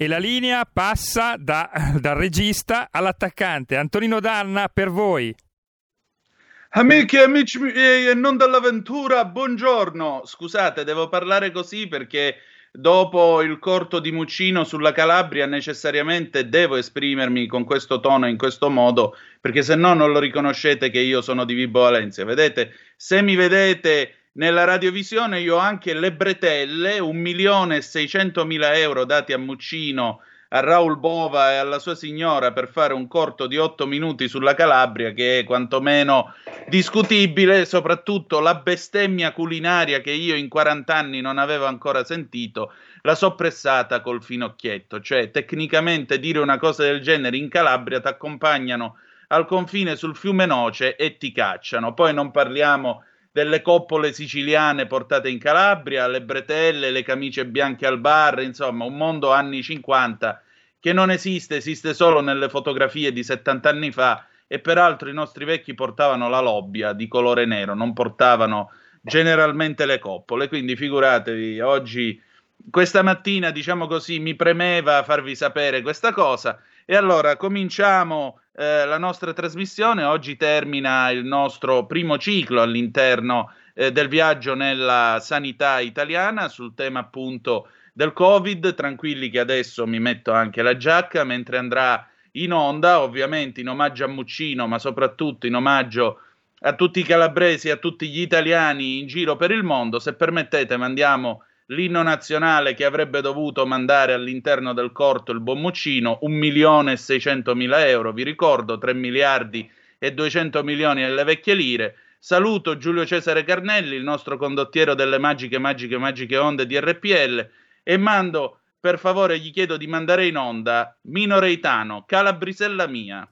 E la linea passa da, dal regista all'attaccante. Antonino Danna per voi. Amiche e amici e non dall'avventura, buongiorno. Scusate, devo parlare così perché dopo il corto di Muccino sulla Calabria necessariamente devo esprimermi con questo tono in questo modo perché se no non lo riconoscete che io sono di Vibo Valencia. Vedete, se mi vedete nella radiovisione io ho anche le bretelle, un milione e seicentomila euro dati a Muccino a Raul Bova e alla sua signora per fare un corto di otto minuti sulla Calabria che è quantomeno discutibile, soprattutto la bestemmia culinaria che io in 40 anni non avevo ancora sentito, la soppressata col finocchietto, cioè tecnicamente dire una cosa del genere in Calabria ti accompagnano al confine sul fiume Noce e ti cacciano. Poi non parliamo delle coppole siciliane portate in Calabria, le bretelle, le camicie bianche al bar, insomma, un mondo anni 50 che non esiste, esiste solo nelle fotografie di 70 anni fa e peraltro i nostri vecchi portavano la lobbia di colore nero, non portavano generalmente le coppole, quindi figuratevi, oggi questa mattina, diciamo così, mi premeva farvi sapere questa cosa e allora cominciamo eh, la nostra trasmissione. Oggi termina il nostro primo ciclo all'interno eh, del viaggio nella sanità italiana sul tema appunto del Covid. Tranquilli che adesso mi metto anche la giacca mentre andrà in onda, ovviamente in omaggio a Muccino, ma soprattutto in omaggio a tutti i calabresi, a tutti gli italiani in giro per il mondo. Se permettete, mandiamo l'inno nazionale che avrebbe dovuto mandare all'interno del corto il Bommuccino, 1 milione e 600 mila euro, vi ricordo 3 miliardi e 200 milioni nelle vecchie lire. Saluto Giulio Cesare Carnelli, il nostro condottiero delle magiche, magiche, magiche onde di RPL e mando, per favore, gli chiedo di mandare in onda Mino Reitano, Calabrisella mia.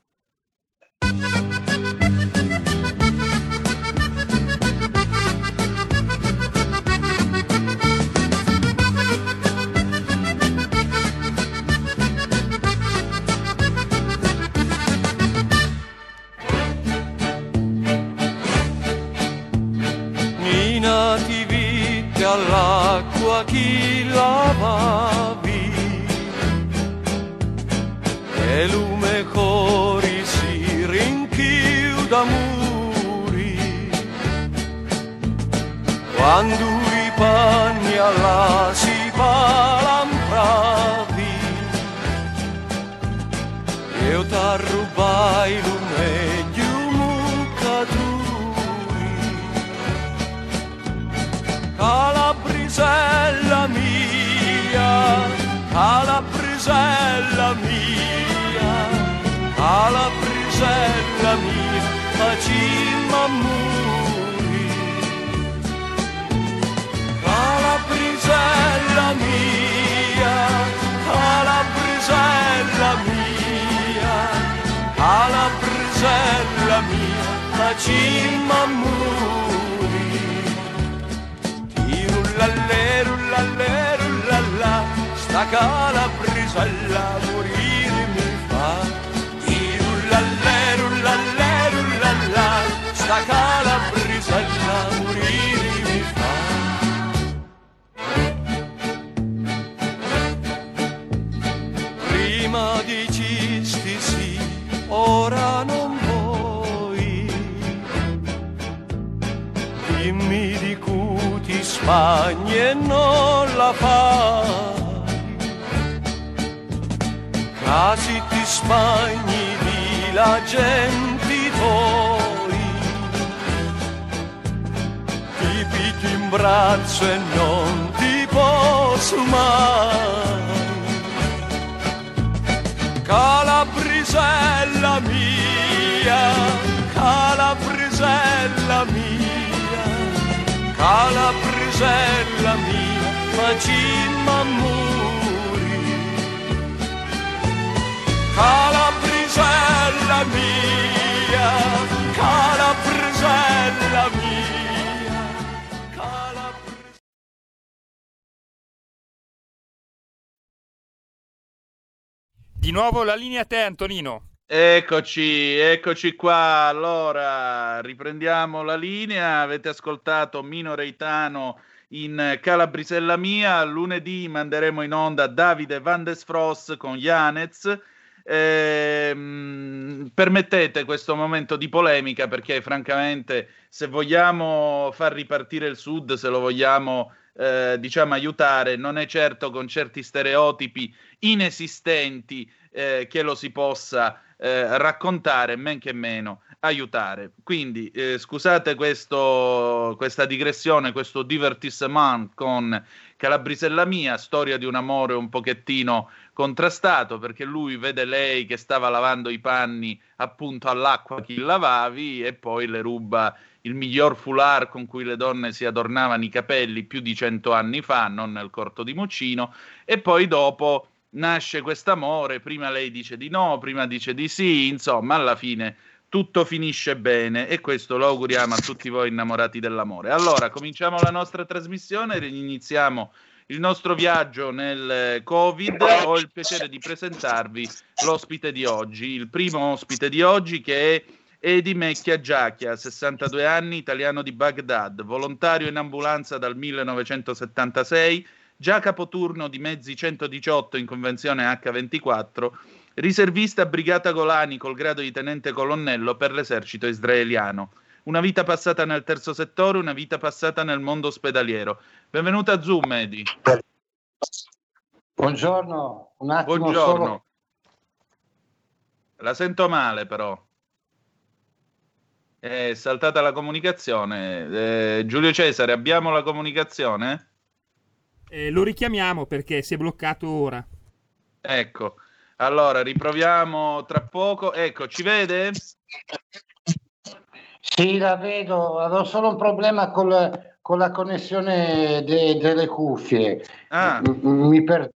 All'acqua chi lavavi e lume cori si rinchiuda muri. Quando i panni alla si palampravi io t'arrubai lume Calabrisella mia, Calabrisella mia, Calabrisella mia, facimmo muri. Calabrisella mia, Calabrisella mia, Calabrisella mia, facimmo muri rullalle, rullalle, rullalla, sta calabrisella morire mi fa. I rullalle, rullalle, rullalla, sta calabrisella ti spagni e non la fai. Casi ti spagni di la gente tuoi, ti picchi in braccio e non ti posso mai. Calabrisella mia, Calabrisella mia Calabrisella donzella mia, Magimma Muri. Calabrisella mia, Calabrisella mia, Di nuovo la linea a te Antonino. Eccoci, eccoci qua. Allora, riprendiamo la linea. Avete ascoltato Mino Reitano in Calabrisella Mia. Lunedì manderemo in onda Davide Van Desfros con Janez. Eh, permettete questo momento di polemica perché francamente se vogliamo far ripartire il sud, se lo vogliamo eh, diciamo aiutare, non è certo con certi stereotipi inesistenti eh, che lo si possa eh, raccontare, men che meno aiutare. Quindi eh, scusate questo, questa digressione, questo divertissement con Calabrisella mia, storia di un amore un pochettino contrastato perché lui vede lei che stava lavando i panni appunto all'acqua che lavavi e poi le ruba il miglior foulard con cui le donne si adornavano i capelli più di cento anni fa, non nel corto di Muccino, e poi dopo nasce quest'amore, prima lei dice di no, prima dice di sì, insomma alla fine tutto finisce bene e questo lo auguriamo a tutti voi innamorati dell'amore. Allora, cominciamo la nostra trasmissione, iniziamo il nostro viaggio nel Covid. Ho il piacere di presentarvi l'ospite di oggi, il primo ospite di oggi che è Edi Mecchia Giacchia, 62 anni, italiano di Baghdad, volontario in ambulanza dal 1976, già capoturno di mezzi 118 in convenzione H24 riservista Brigata Golani col grado di tenente colonnello per l'esercito israeliano. Una vita passata nel terzo settore, una vita passata nel mondo ospedaliero. Benvenuto a Zoom, Edi. Buongiorno, un attimo Buongiorno. solo. La sento male però. È saltata la comunicazione. Eh, Giulio Cesare, abbiamo la comunicazione? Eh, lo richiamiamo perché si è bloccato ora. Ecco. Allora, riproviamo tra poco. Ecco, ci vede? Sì, la vedo, avevo solo un problema con la, con la connessione de- delle cuffie. Ah, Mi per...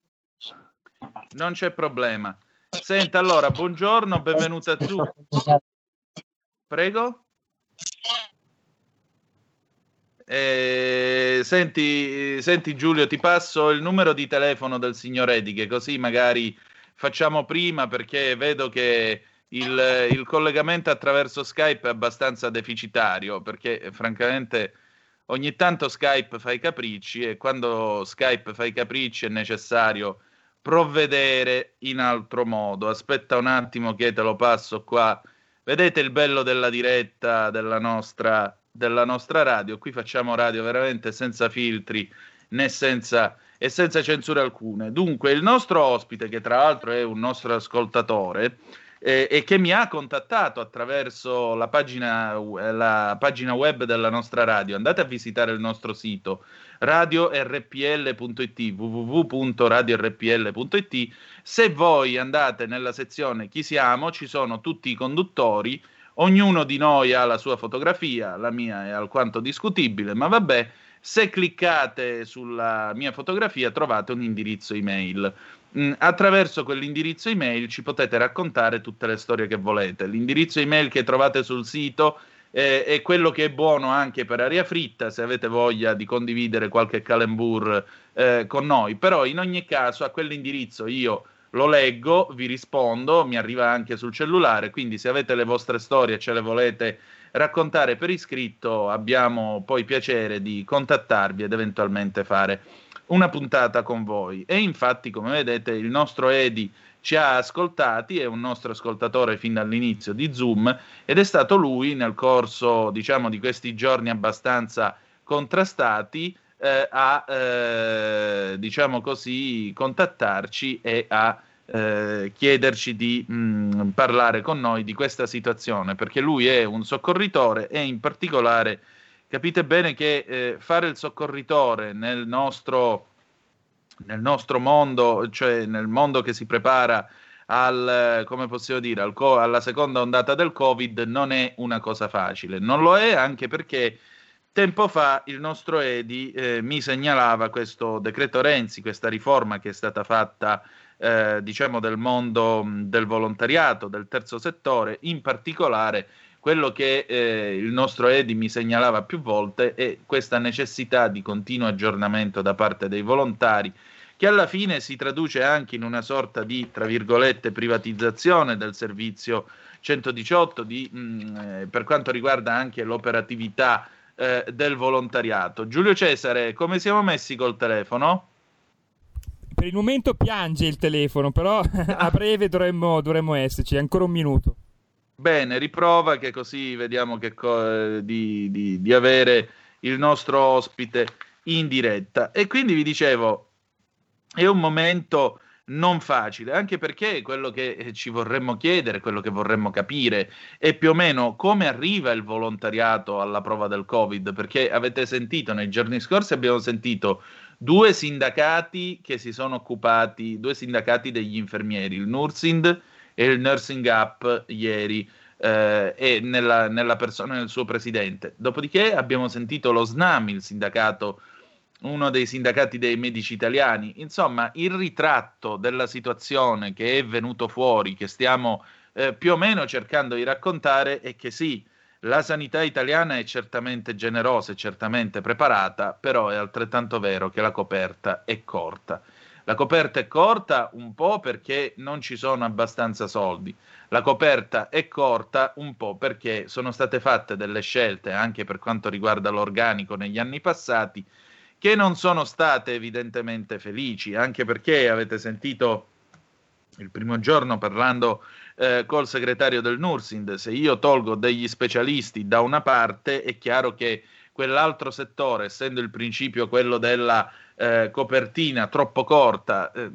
non c'è problema. Senta, allora, buongiorno, benvenuta tu. Prego. Eh, senti, senti Giulio, ti passo il numero di telefono del signor Edi, che così magari facciamo prima perché vedo che il, il collegamento attraverso Skype è abbastanza deficitario, perché francamente ogni tanto Skype fa i capricci e quando Skype fa i capricci è necessario provvedere in altro modo. Aspetta un attimo che te lo passo qua. Vedete il bello della diretta della nostra, della nostra radio? Qui facciamo radio veramente senza filtri né senza, e senza censura alcune. Dunque, il nostro ospite, che tra l'altro è un nostro ascoltatore, eh, e che mi ha contattato attraverso la pagina, la pagina web della nostra radio. Andate a visitare il nostro sito radiorpl.it www.radiorpl.it se voi andate nella sezione chi siamo ci sono tutti i conduttori ognuno di noi ha la sua fotografia la mia è alquanto discutibile ma vabbè se cliccate sulla mia fotografia trovate un indirizzo email Mm, attraverso quell'indirizzo email ci potete raccontare tutte le storie che volete. L'indirizzo email che trovate sul sito eh, è quello che è buono anche per aria fritta, se avete voglia di condividere qualche calembour eh, con noi. Però in ogni caso a quell'indirizzo io lo leggo, vi rispondo, mi arriva anche sul cellulare, quindi se avete le vostre storie e ce le volete raccontare per iscritto, abbiamo poi piacere di contattarvi ed eventualmente fare una puntata con voi. E infatti, come vedete, il nostro Edi ci ha ascoltati, è un nostro ascoltatore fin dall'inizio di Zoom ed è stato lui nel corso, diciamo, di questi giorni abbastanza contrastati eh, a, eh, diciamo così, contattarci e a eh, chiederci di mh, parlare con noi di questa situazione, perché lui è un soccorritore e in particolare capite bene che eh, fare il soccorritore nel nostro, nel nostro mondo, cioè nel mondo che si prepara al, come possiamo dire, al co- alla seconda ondata del Covid non è una cosa facile. Non lo è anche perché tempo fa il nostro Edi eh, mi segnalava questo decreto Renzi, questa riforma che è stata fatta eh, diciamo del mondo del volontariato, del terzo settore, in particolare quello che eh, il nostro Edi mi segnalava più volte è questa necessità di continuo aggiornamento da parte dei volontari che alla fine si traduce anche in una sorta di, tra virgolette, privatizzazione del servizio 118 di, mh, eh, per quanto riguarda anche l'operatività eh, del volontariato. Giulio Cesare, come siamo messi col telefono? Per il momento piange il telefono, però a breve dovremmo, dovremmo esserci, ancora un minuto. Bene, riprova che così vediamo che co- eh, di, di, di avere il nostro ospite in diretta. E quindi vi dicevo, è un momento non facile, anche perché quello che eh, ci vorremmo chiedere, quello che vorremmo capire è più o meno come arriva il volontariato alla prova del Covid, perché avete sentito nei giorni scorsi abbiamo sentito due sindacati che si sono occupati, due sindacati degli infermieri, il Nursind e il Nursing Up ieri. Eh, e nella, nella persona del suo presidente. Dopodiché abbiamo sentito lo SNAM, il sindacato uno dei sindacati dei medici italiani. Insomma, il ritratto della situazione che è venuto fuori, che stiamo eh, più o meno cercando di raccontare, è che sì, la sanità italiana è certamente generosa e certamente preparata, però è altrettanto vero che la coperta è corta. La coperta è corta un po' perché non ci sono abbastanza soldi. La coperta è corta un po' perché sono state fatte delle scelte anche per quanto riguarda l'organico negli anni passati che non sono state evidentemente felici, anche perché avete sentito il primo giorno parlando eh, col segretario del Nursind, se io tolgo degli specialisti da una parte è chiaro che quell'altro settore, essendo il principio quello della eh, copertina troppo corta, eh,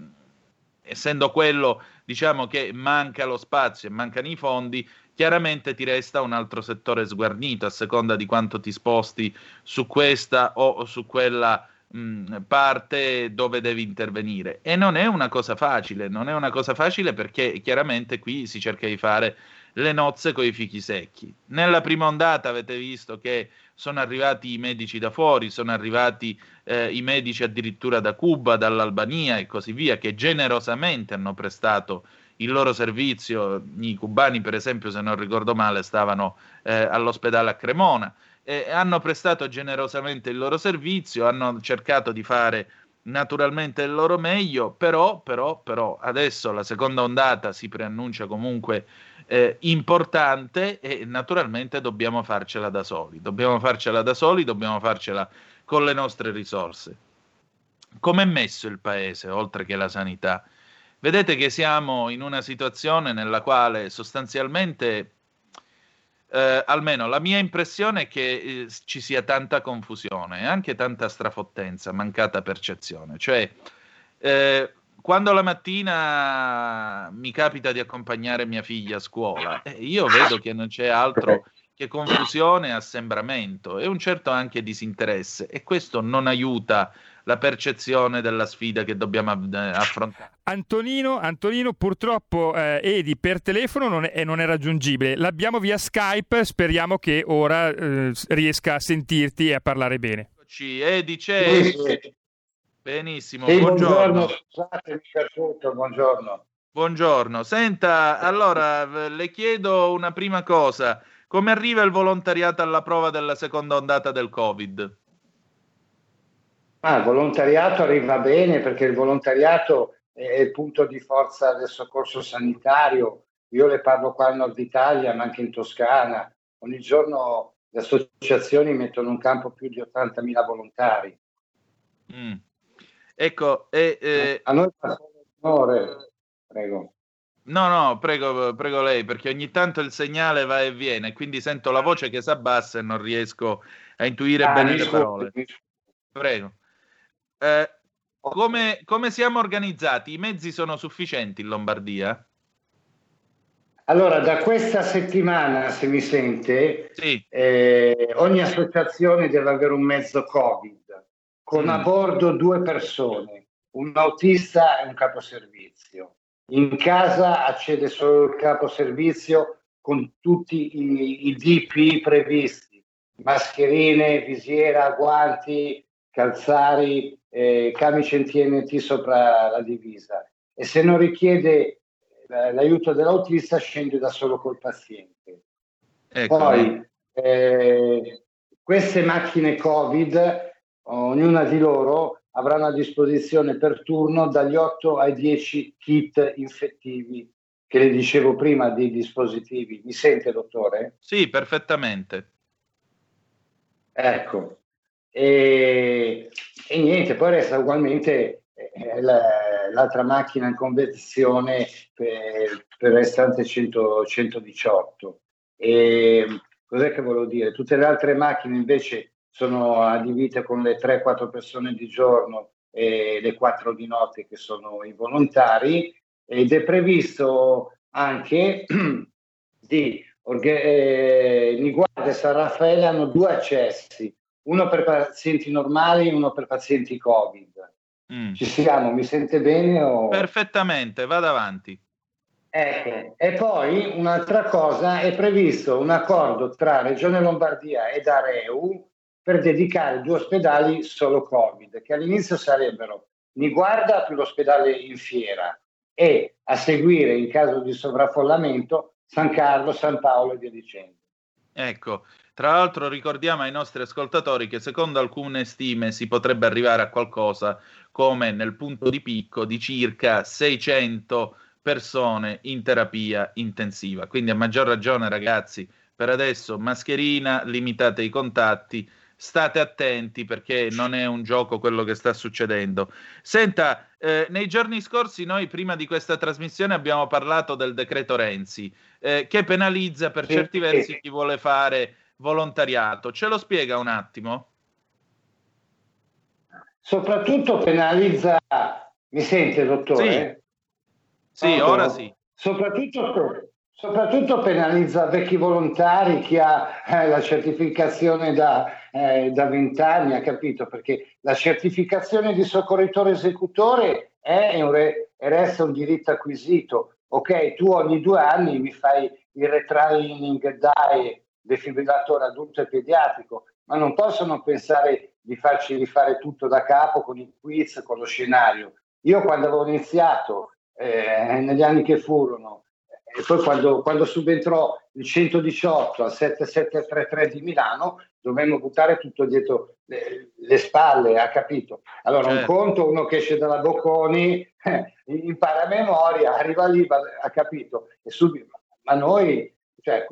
essendo quello diciamo che manca lo spazio e mancano i fondi, chiaramente ti resta un altro settore sguarnito a seconda di quanto ti sposti su questa o su quella mh, parte dove devi intervenire. E non è una cosa facile, non è una cosa facile perché chiaramente qui si cerca di fare le nozze con i fichi secchi. Nella prima ondata avete visto che sono arrivati i medici da fuori, sono arrivati eh, i medici addirittura da Cuba, dall'Albania e così via, che generosamente hanno prestato il loro servizio, i cubani per esempio se non ricordo male stavano eh, all'ospedale a Cremona, eh, hanno prestato generosamente il loro servizio, hanno cercato di fare naturalmente il loro meglio, però, però, però adesso la seconda ondata si preannuncia comunque eh, importante e naturalmente dobbiamo farcela da soli, dobbiamo farcela da soli, dobbiamo farcela con le nostre risorse. Com'è messo il paese, oltre che la sanità? Vedete che siamo in una situazione nella quale sostanzialmente, eh, almeno la mia impressione è che eh, ci sia tanta confusione e anche tanta strafottenza, mancata percezione. Cioè, eh, quando la mattina mi capita di accompagnare mia figlia a scuola, eh, io vedo che non c'è altro che confusione e assembramento e un certo anche disinteresse e questo non aiuta la percezione della sfida che dobbiamo eh, affrontare. Antonino, Antonino purtroppo eh, Edi per telefono non è, non è, raggiungibile, l'abbiamo via Skype, speriamo che ora eh, riesca a sentirti e a parlare bene. Edi c'è. Benissimo, sì, buongiorno. buongiorno. Buongiorno. Buongiorno, senta, allora le chiedo una prima cosa, come arriva il volontariato alla prova della seconda ondata del Covid? Ah, il volontariato arriva bene perché il volontariato è il punto di forza del soccorso sanitario. Io le parlo qua in Nord Italia, ma anche in Toscana. Ogni giorno le associazioni mettono in campo più di 80.000 volontari. Mm. Ecco, e, eh... a noi fa onore, prego. No, no, prego, prego lei, perché ogni tanto il segnale va e viene, quindi sento la voce che si abbassa e non riesco a intuire ah, bene le parole. Prego. Eh, come, come siamo organizzati? I mezzi sono sufficienti in Lombardia? Allora, da questa settimana, se mi sente, Sì. eh, ogni associazione deve avere un mezzo Covid con Mm. a bordo due persone, un autista e un caposervizio. In casa accede solo il caposervizio con tutti i, i DP previsti, mascherine, visiera, guanti, calzari, eh, camice in TNT sopra la divisa. E se non richiede eh, l'aiuto dell'autista scende da solo col paziente. Ecco, Poi eh, queste macchine Covid, ognuna di loro avranno a disposizione per turno dagli 8 ai 10 kit infettivi che le dicevo prima di dispositivi. Mi sente, dottore? Sì, perfettamente. Ecco, e, e niente, poi resta ugualmente eh, la, l'altra macchina in conversione per, per restante 100, 118. E cos'è che volevo dire? Tutte le altre macchine invece sono adibite con le 3-4 persone di giorno e le 4 di notte che sono i volontari ed è previsto anche di eh, Niguarda e San Raffaele hanno due accessi, uno per pazienti normali e uno per pazienti Covid. Mm. Ci siamo, mi sente bene? O... Perfettamente, vado avanti. Ecco, e poi un'altra cosa, è previsto un accordo tra Regione Lombardia ed Areu per dedicare due ospedali solo Covid, che all'inizio sarebbero Niguarda più l'ospedale in Fiera e a seguire, in caso di sovraffollamento, San Carlo, San Paolo e via dicendo. Ecco, tra l'altro ricordiamo ai nostri ascoltatori che secondo alcune stime si potrebbe arrivare a qualcosa come nel punto di picco di circa 600 persone in terapia intensiva. Quindi a maggior ragione ragazzi, per adesso mascherina, limitate i contatti, state attenti perché non è un gioco quello che sta succedendo. Senta, eh, nei giorni scorsi noi prima di questa trasmissione abbiamo parlato del decreto Renzi eh, che penalizza per certi versi chi vuole fare volontariato. Ce lo spiega un attimo? Soprattutto penalizza, mi sente dottore? Sì, sì ora sì. Soprattutto, soprattutto, penalizza vecchi volontari, chi ha eh, la certificazione da, eh, da 20 anni, ha capito? Perché la certificazione di soccorritore esecutore è un re, resta un diritto acquisito. Ok, tu ogni due anni mi fai il retraining DAE defibrillatore adulto e pediatrico, ma non possono pensare di farci rifare tutto da capo con i quiz, con lo scenario. Io quando avevo iniziato, eh, negli anni che furono, e poi quando, quando, subentrò il 118 al 7733 di Milano, dovevamo buttare tutto dietro le, le spalle, ha capito? Allora, certo. un conto, uno che esce dalla Bocconi, eh, impara a memoria, arriva lì, ha capito? E subito, ma noi, cioè,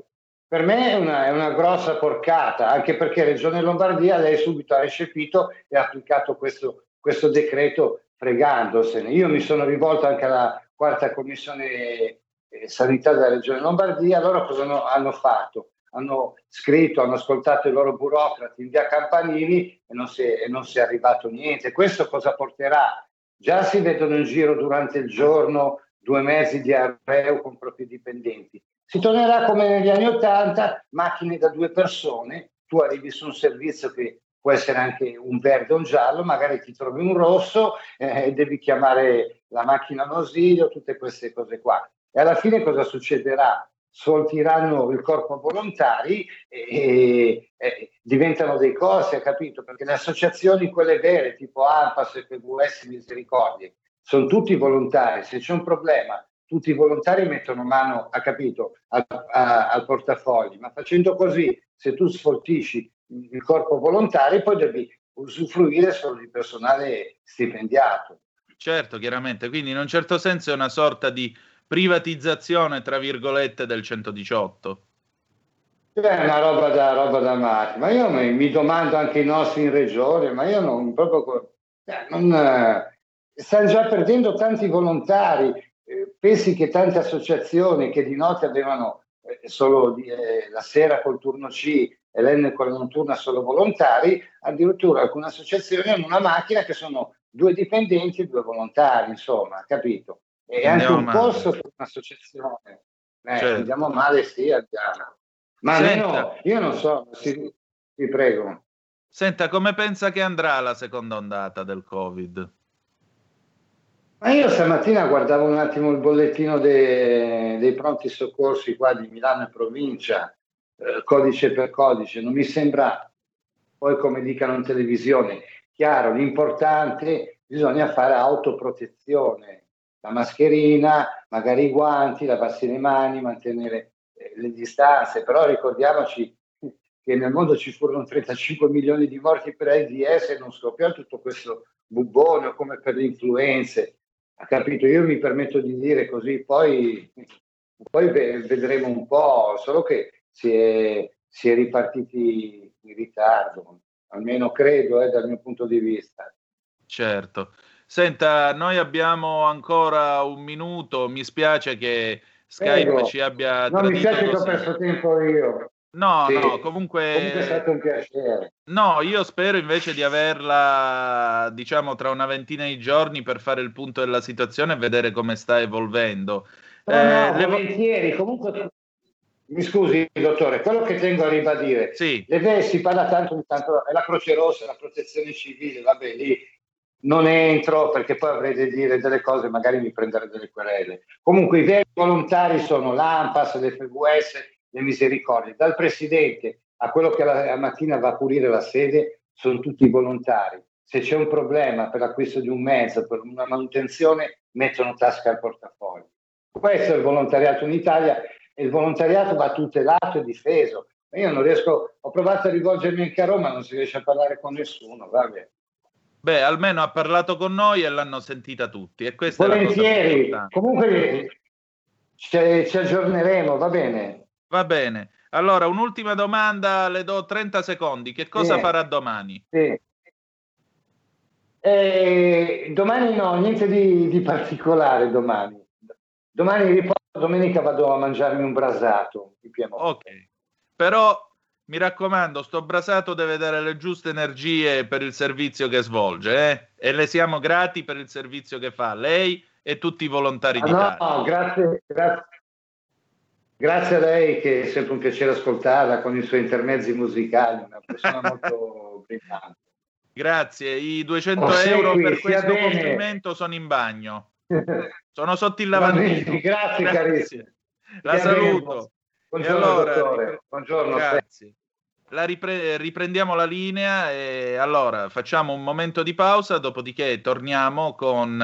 per me è una, è una, grossa porcata, anche perché Regione Lombardia lei subito ha recepito e ha applicato questo, questo decreto fregandosene. Io mi sono rivolto anche alla quarta commissione eh, sanità della Regione Lombardia, loro cosa hanno, hanno fatto? Hanno scritto, hanno ascoltato i loro burocrati in via Campanini e non, si è, non si è arrivato niente. Questo cosa porterà? Già si vedono in giro durante il giorno due mesi di arreo con propri dipendenti si tornerà come negli anni Ottanta, macchine da due persone, tu arrivi su un servizio che può essere anche un verde o un giallo, magari ti trovi un rosso eh, e devi chiamare la macchina all'ausilio, tutte queste cose qua. E alla fine cosa succederà? Soltiranno il corpo volontari e, e, diventano dei costi, hai capito? Perché le associazioni, quelle vere, tipo ANPAS, FVS, Misericordie, sono tutti volontari. Se c'è un problema tutti i volontari mettono mano, ha capito, al, a, al portafogli, ma facendo così, se tu sfoltisci il corpo volontario, poi devi usufruire solo di personale stipendiato. Certo, chiaramente, quindi in un certo senso è una sorta di privatizzazione, tra virgolette, del 118. È una roba da, roba da matti, ma io mi, mi, domando anche i nostri in regione, ma io non proprio... Eh, non, eh, stanno già perdendo tanti volontari, pensi che tante associazioni che di notte avevano eh, solo di, eh, la sera col turno C e l'N con la notturna solo volontari, addirittura alcune associazioni hanno una macchina che sono due dipendenti e due volontari, insomma, capito? E anche un male. posto per un'associazione. Eh, certo. Andiamo male, sì, andiamo. Ma almeno, io non so, sì, ti prego. Senta, come pensa che andrà la seconda ondata del Covid? Ma io stamattina guardavo un attimo il bollettino de, dei pronti soccorsi qua di Milano e provincia, eh, codice per codice, non mi sembra poi come dicano in televisione. Chiaro, l'importante bisogna fare autoprotezione, la mascherina, magari i guanti, lavarsi le mani, mantenere eh, le distanze, però ricordiamoci che nel mondo ci furono 35 milioni di morti per AIDS e non scoppiò tutto questo bubbone come per le influenze. Ha capito? Io mi permetto di dire così, poi, poi vedremo un po', solo che si è, si è ripartiti in ritardo, almeno credo eh, dal mio punto di vista. Certo. Senta, noi abbiamo ancora un minuto, mi spiace che Skype Prego. ci abbia no, mi spiace che ho perso tempo io. No, sì. no, comunque... Comunque è stato un piacere. No, io spero invece di averla, diciamo, tra una ventina di giorni per fare il punto della situazione e vedere come sta evolvendo. No, eh, no, le... volentieri. Comunque, mi scusi, dottore, quello che tengo a ribadire, sì. le si parla tanto, tanto, è la Croce Rossa, la protezione civile, vabbè, lì non entro perché poi avrei da dire delle cose, magari mi prenderei delle querele. Comunque i veri volontari sono l'AMPAS, l'FVS, le misericordie. Dal presidente a quello che la, la mattina va a pulire la sede sono tutti volontari. Se c'è un problema per l'acquisto di un mezzo, per una manutenzione, mettono tasca al portafoglio. Questo è il volontariato in Italia e il volontariato va tutelato e difeso. Io non riesco, ho provato a rivolgermi anche a Roma, non si riesce a parlare con nessuno, vabbè. Beh, almeno ha parlato con noi e l'hanno sentita tutti. E Volentieri, comunque ci, ci aggiorneremo, va bene. Va bene. Allora, un'ultima domanda, le do 30 secondi. Che cosa sì. farà domani? Sì. Eh, domani no, niente di, di, particolare domani. Domani riposo, domenica vado a mangiarmi un brasato di Piemonte. Ok, però mi raccomando, sto brasato deve dare le giuste energie per il servizio che svolge eh? e le siamo grati per il servizio che fa lei e tutti i volontari ah, d'Italia. No, grazie, grazie, Grazie a lei che è sempre un piacere ascoltarla con i suoi intermezzi musicali, una persona molto brillante. Grazie, i 200 oh, euro qui, per questo bene. complimento sono in bagno. Sono sotto il lavandino. Grazie, grazie, carissimo. La saluto. Buongiorno, allora, dottore. Buongiorno. Grazie. La ripre- riprendiamo la linea e allora facciamo un momento di pausa, dopodiché torniamo con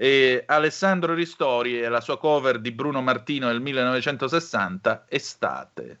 e Alessandro Ristori e la sua cover di Bruno Martino del 1960, Estate.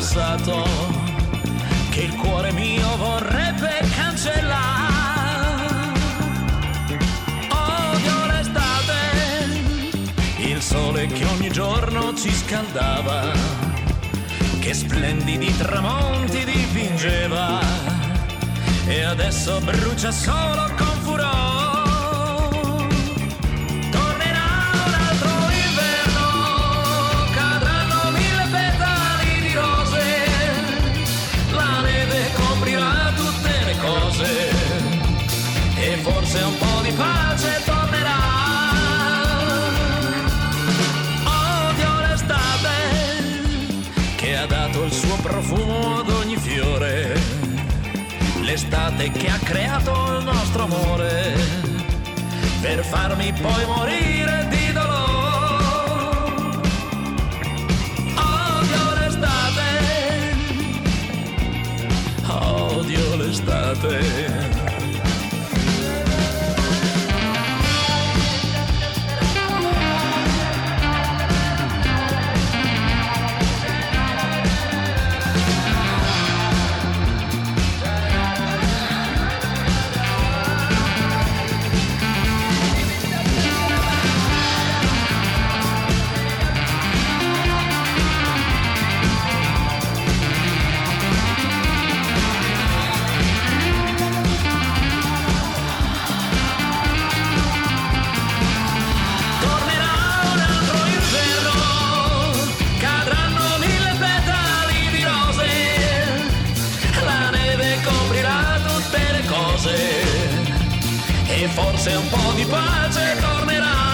Passato che il cuore mio vorrebbe cancellare. Odio l'estate, il sole che ogni giorno ci scaldava, che splendidi tramonti dipingeva e adesso brucia solo con furore. Forse un po' di pace tornerà. Odio l'estate che ha dato il suo profumo ad ogni fiore. L'estate che ha creato il nostro amore per farmi poi morire di dolore. Odio l'estate. Odio l'estate. E forse un po' di pace tornerà.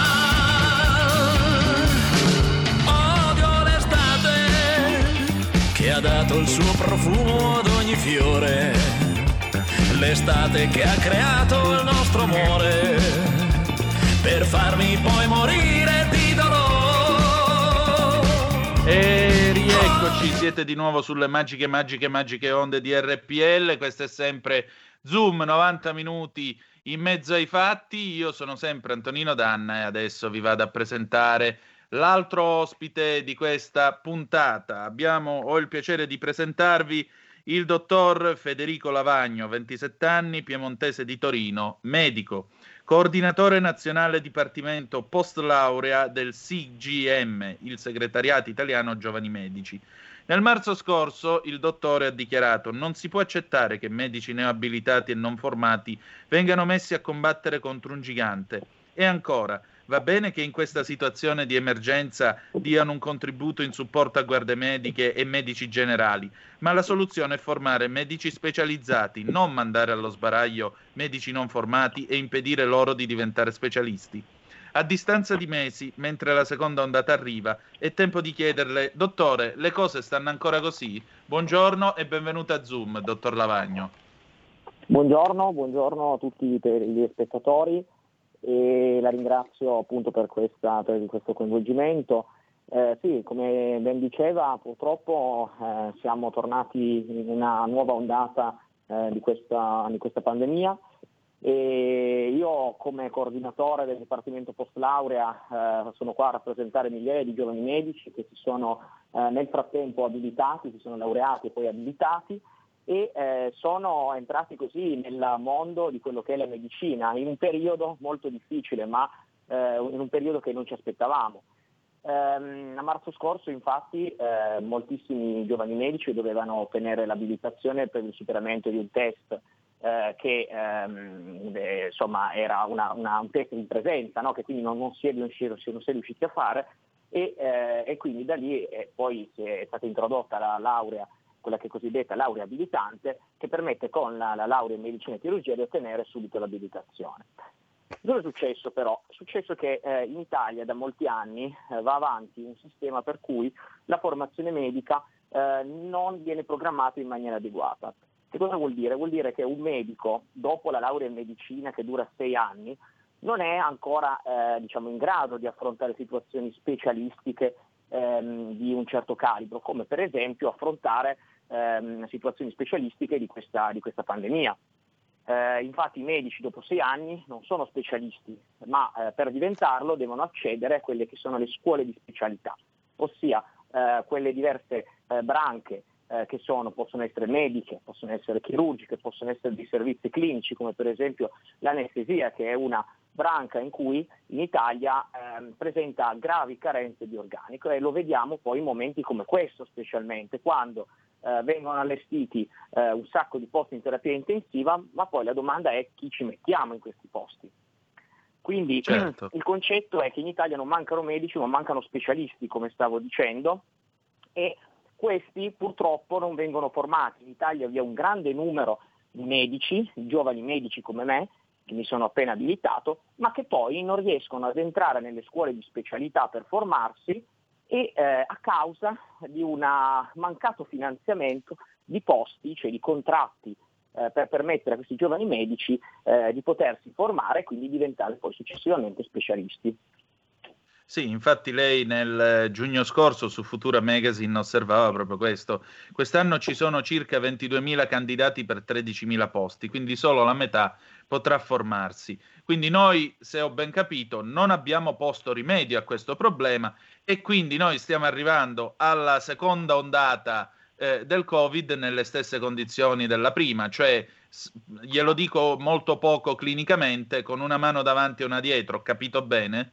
Odio l'estate che ha dato il suo profumo ad ogni fiore, l'estate che ha creato il nostro amore per farmi poi morire di dolore. E rieccoci, siete di nuovo sulle magiche, magiche, magiche onde di RPL. Questo è sempre Zoom, 90 minuti in mezzo ai fatti. Io sono sempre Antonino Danna e adesso vi vado a presentare l'altro ospite di questa puntata. Abbiamo, ho il piacere di presentarvi il dottor Federico Lavagno, 27 anni, piemontese di Torino, medico coordinatore nazionale dipartimento post laurea del CGM, il segretariato italiano giovani medici. Nel marzo scorso il dottore ha dichiarato non si può accettare che medici neoabilitati e non formati vengano messi a combattere contro un gigante. E ancora, Va bene che in questa situazione di emergenza diano un contributo in supporto a guardie mediche e medici generali, ma la soluzione è formare medici specializzati, non mandare allo sbaraglio medici non formati e impedire loro di diventare specialisti. A distanza di mesi, mentre la seconda ondata arriva, è tempo di chiederle, dottore, le cose stanno ancora così? Buongiorno e benvenuto a Zoom, dottor Lavagno. Buongiorno, buongiorno a tutti gli spettatori e la ringrazio appunto per, questa, per questo coinvolgimento. Eh, sì, come ben diceva, purtroppo eh, siamo tornati in una nuova ondata eh, di, questa, di, questa, pandemia e io come coordinatore del Dipartimento Post Laurea eh, sono qua a rappresentare migliaia di giovani medici che si sono eh, nel frattempo abilitati, si sono laureati e poi abilitati e eh, sono entrati così nel mondo di quello che è la medicina in un periodo molto difficile, ma eh, in un periodo che non ci aspettavamo. Ehm, a marzo scorso infatti eh, moltissimi giovani medici dovevano ottenere l'abilitazione per il superamento di un test eh, che ehm, eh, insomma era una, una, un test di presenza no? che quindi non, non, si riusciti, non, si è riusciti a fare e, eh, e quindi da lì poi è stata introdotta la laurea quella che è cosiddetta laurea abilitante, che permette con la, la laurea in medicina e chirurgia di ottenere subito l'abilitazione. Cosa è successo però? È successo che eh, in Italia da molti anni eh, va avanti un sistema per cui la formazione medica eh, non viene programmata in maniera adeguata. Che cosa vuol dire? Vuol dire che un medico, dopo la laurea in medicina che dura sei anni, non è ancora eh, diciamo, in grado di affrontare situazioni specialistiche ehm, di un certo calibro, come per esempio affrontare ehm, situazioni specialistiche di questa, di questa pandemia. Eh, infatti i medici dopo sei anni non sono specialisti, ma eh, per diventarlo devono accedere a quelle che sono le scuole di specialità, ossia eh, quelle diverse eh, branche eh, che sono, possono essere mediche, possono essere chirurgiche, possono essere di servizi clinici come per esempio l'anestesia che è una branca in cui in Italia eh, presenta gravi carenze di organico e lo vediamo poi in momenti come questo specialmente, quando eh, vengono allestiti eh, un sacco di posti in terapia intensiva, ma poi la domanda è chi ci mettiamo in questi posti. Quindi certo. il concetto è che in Italia non mancano medici, ma mancano specialisti, come stavo dicendo, e questi purtroppo non vengono formati. In Italia vi è un grande numero di medici, giovani medici come me, che mi sono appena abilitato, ma che poi non riescono ad entrare nelle scuole di specialità per formarsi e eh, a causa di un mancato finanziamento di posti, cioè di contratti eh, per permettere a questi giovani medici eh, di potersi formare e quindi diventare poi successivamente specialisti. Sì, infatti lei nel giugno scorso su Futura Magazine osservava proprio questo. Quest'anno ci sono circa 22.000 candidati per 13.000 posti, quindi solo la metà potrà formarsi. Quindi noi, se ho ben capito, non abbiamo posto rimedio a questo problema e quindi noi stiamo arrivando alla seconda ondata eh, del Covid nelle stesse condizioni della prima, cioè glielo dico molto poco clinicamente, con una mano davanti e una dietro, capito bene?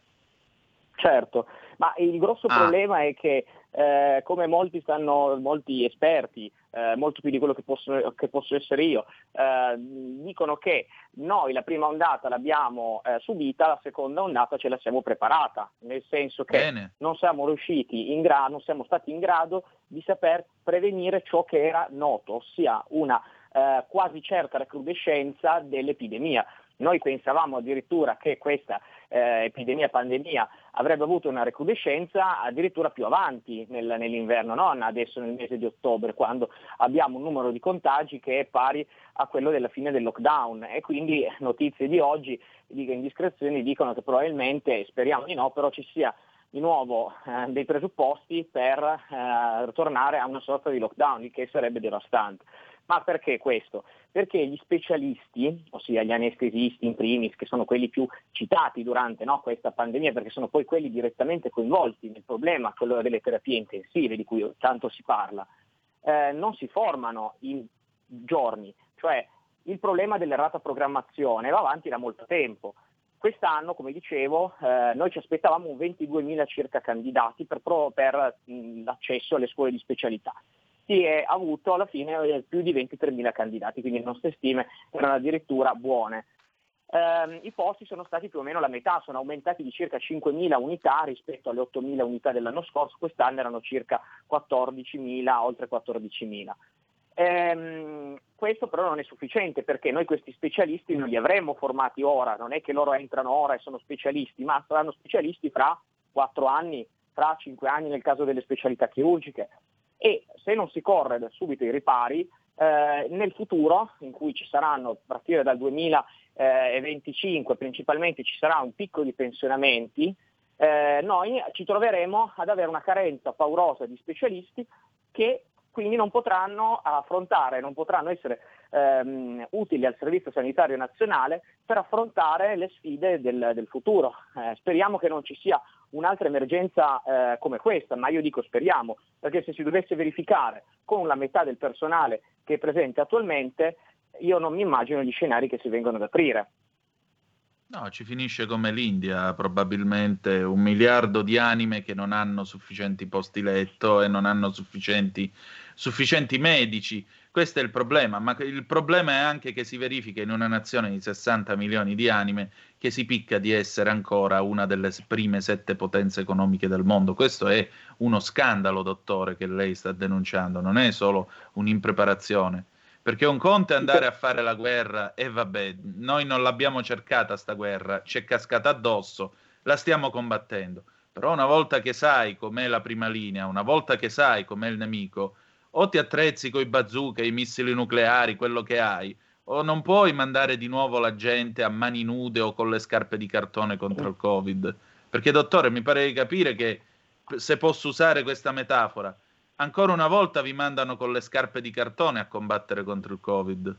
Certo, ma il grosso ah. problema è che eh, come molti, stanno, molti esperti, eh, molto più di quello che posso, che posso essere io, eh, dicono che noi la prima ondata l'abbiamo eh, subita, la seconda ondata ce la siamo preparata, nel senso che Bene. non siamo riusciti in grado, non siamo stati in grado di saper prevenire ciò che era noto, ossia una eh, quasi certa recrudescenza dell'epidemia. Noi pensavamo addirittura che questa eh, epidemia, pandemia avrebbe avuto una recrudescenza addirittura più avanti nel, nell'inverno, non adesso nel mese di ottobre, quando abbiamo un numero di contagi che è pari a quello della fine del lockdown e quindi notizie di oggi, di indiscrezioni dicono che probabilmente, speriamo di no, però ci sia di nuovo eh, dei presupposti per eh, tornare a una sorta di lockdown, il che sarebbe devastante. Ma perché questo? Perché gli specialisti, ossia gli anestesisti in primis, che sono quelli più citati durante no, questa pandemia, perché sono poi quelli direttamente coinvolti nel problema, quello delle terapie intensive di cui tanto si parla, eh, non si formano in giorni, cioè il problema dell'errata programmazione va avanti da molto tempo. Quest'anno, come dicevo, eh, noi ci aspettavamo 22.000 circa candidati per, per mh, l'accesso alle scuole di specialità si è avuto alla fine eh, più di 23.000 candidati, quindi le nostre stime erano addirittura buone. Eh, I posti sono stati più o meno la metà, sono aumentati di circa 5.000 unità rispetto alle 8.000 unità dell'anno scorso, quest'anno erano circa 14.000, oltre 14.000. Eh, questo però non è sufficiente perché noi questi specialisti non li avremmo formati ora, non è che loro entrano ora e sono specialisti, ma saranno specialisti fra 4 anni, fra 5 anni nel caso delle specialità chirurgiche e se non si corre da subito i ripari, eh, nel futuro, in cui ci saranno a partire dal 2025 principalmente ci sarà un picco di pensionamenti, eh, noi ci troveremo ad avere una carenza paurosa di specialisti che quindi non potranno affrontare, non potranno essere ehm, utili al Servizio Sanitario Nazionale per affrontare le sfide del, del futuro. Eh, speriamo che non ci sia un'altra emergenza eh, come questa, ma io dico speriamo, perché se si dovesse verificare con la metà del personale che è presente attualmente, io non mi immagino gli scenari che si vengono ad aprire. No, ci finisce come l'India, probabilmente un miliardo di anime che non hanno sufficienti posti letto e non hanno sufficienti, sufficienti medici. Questo è il problema, ma il problema è anche che si verifica in una nazione di 60 milioni di anime che si picca di essere ancora una delle prime sette potenze economiche del mondo. Questo è uno scandalo, dottore, che lei sta denunciando, non è solo un'impreparazione. Perché un conto è andare a fare la guerra e vabbè, noi non l'abbiamo cercata sta guerra, ci è cascata addosso, la stiamo combattendo. Però una volta che sai com'è la prima linea, una volta che sai com'è il nemico, o ti attrezzi con i bazooka, i missili nucleari, quello che hai, o non puoi mandare di nuovo la gente a mani nude o con le scarpe di cartone contro il Covid. Perché, dottore, mi pare di capire che se posso usare questa metafora, ancora una volta vi mandano con le scarpe di cartone a combattere contro il Covid.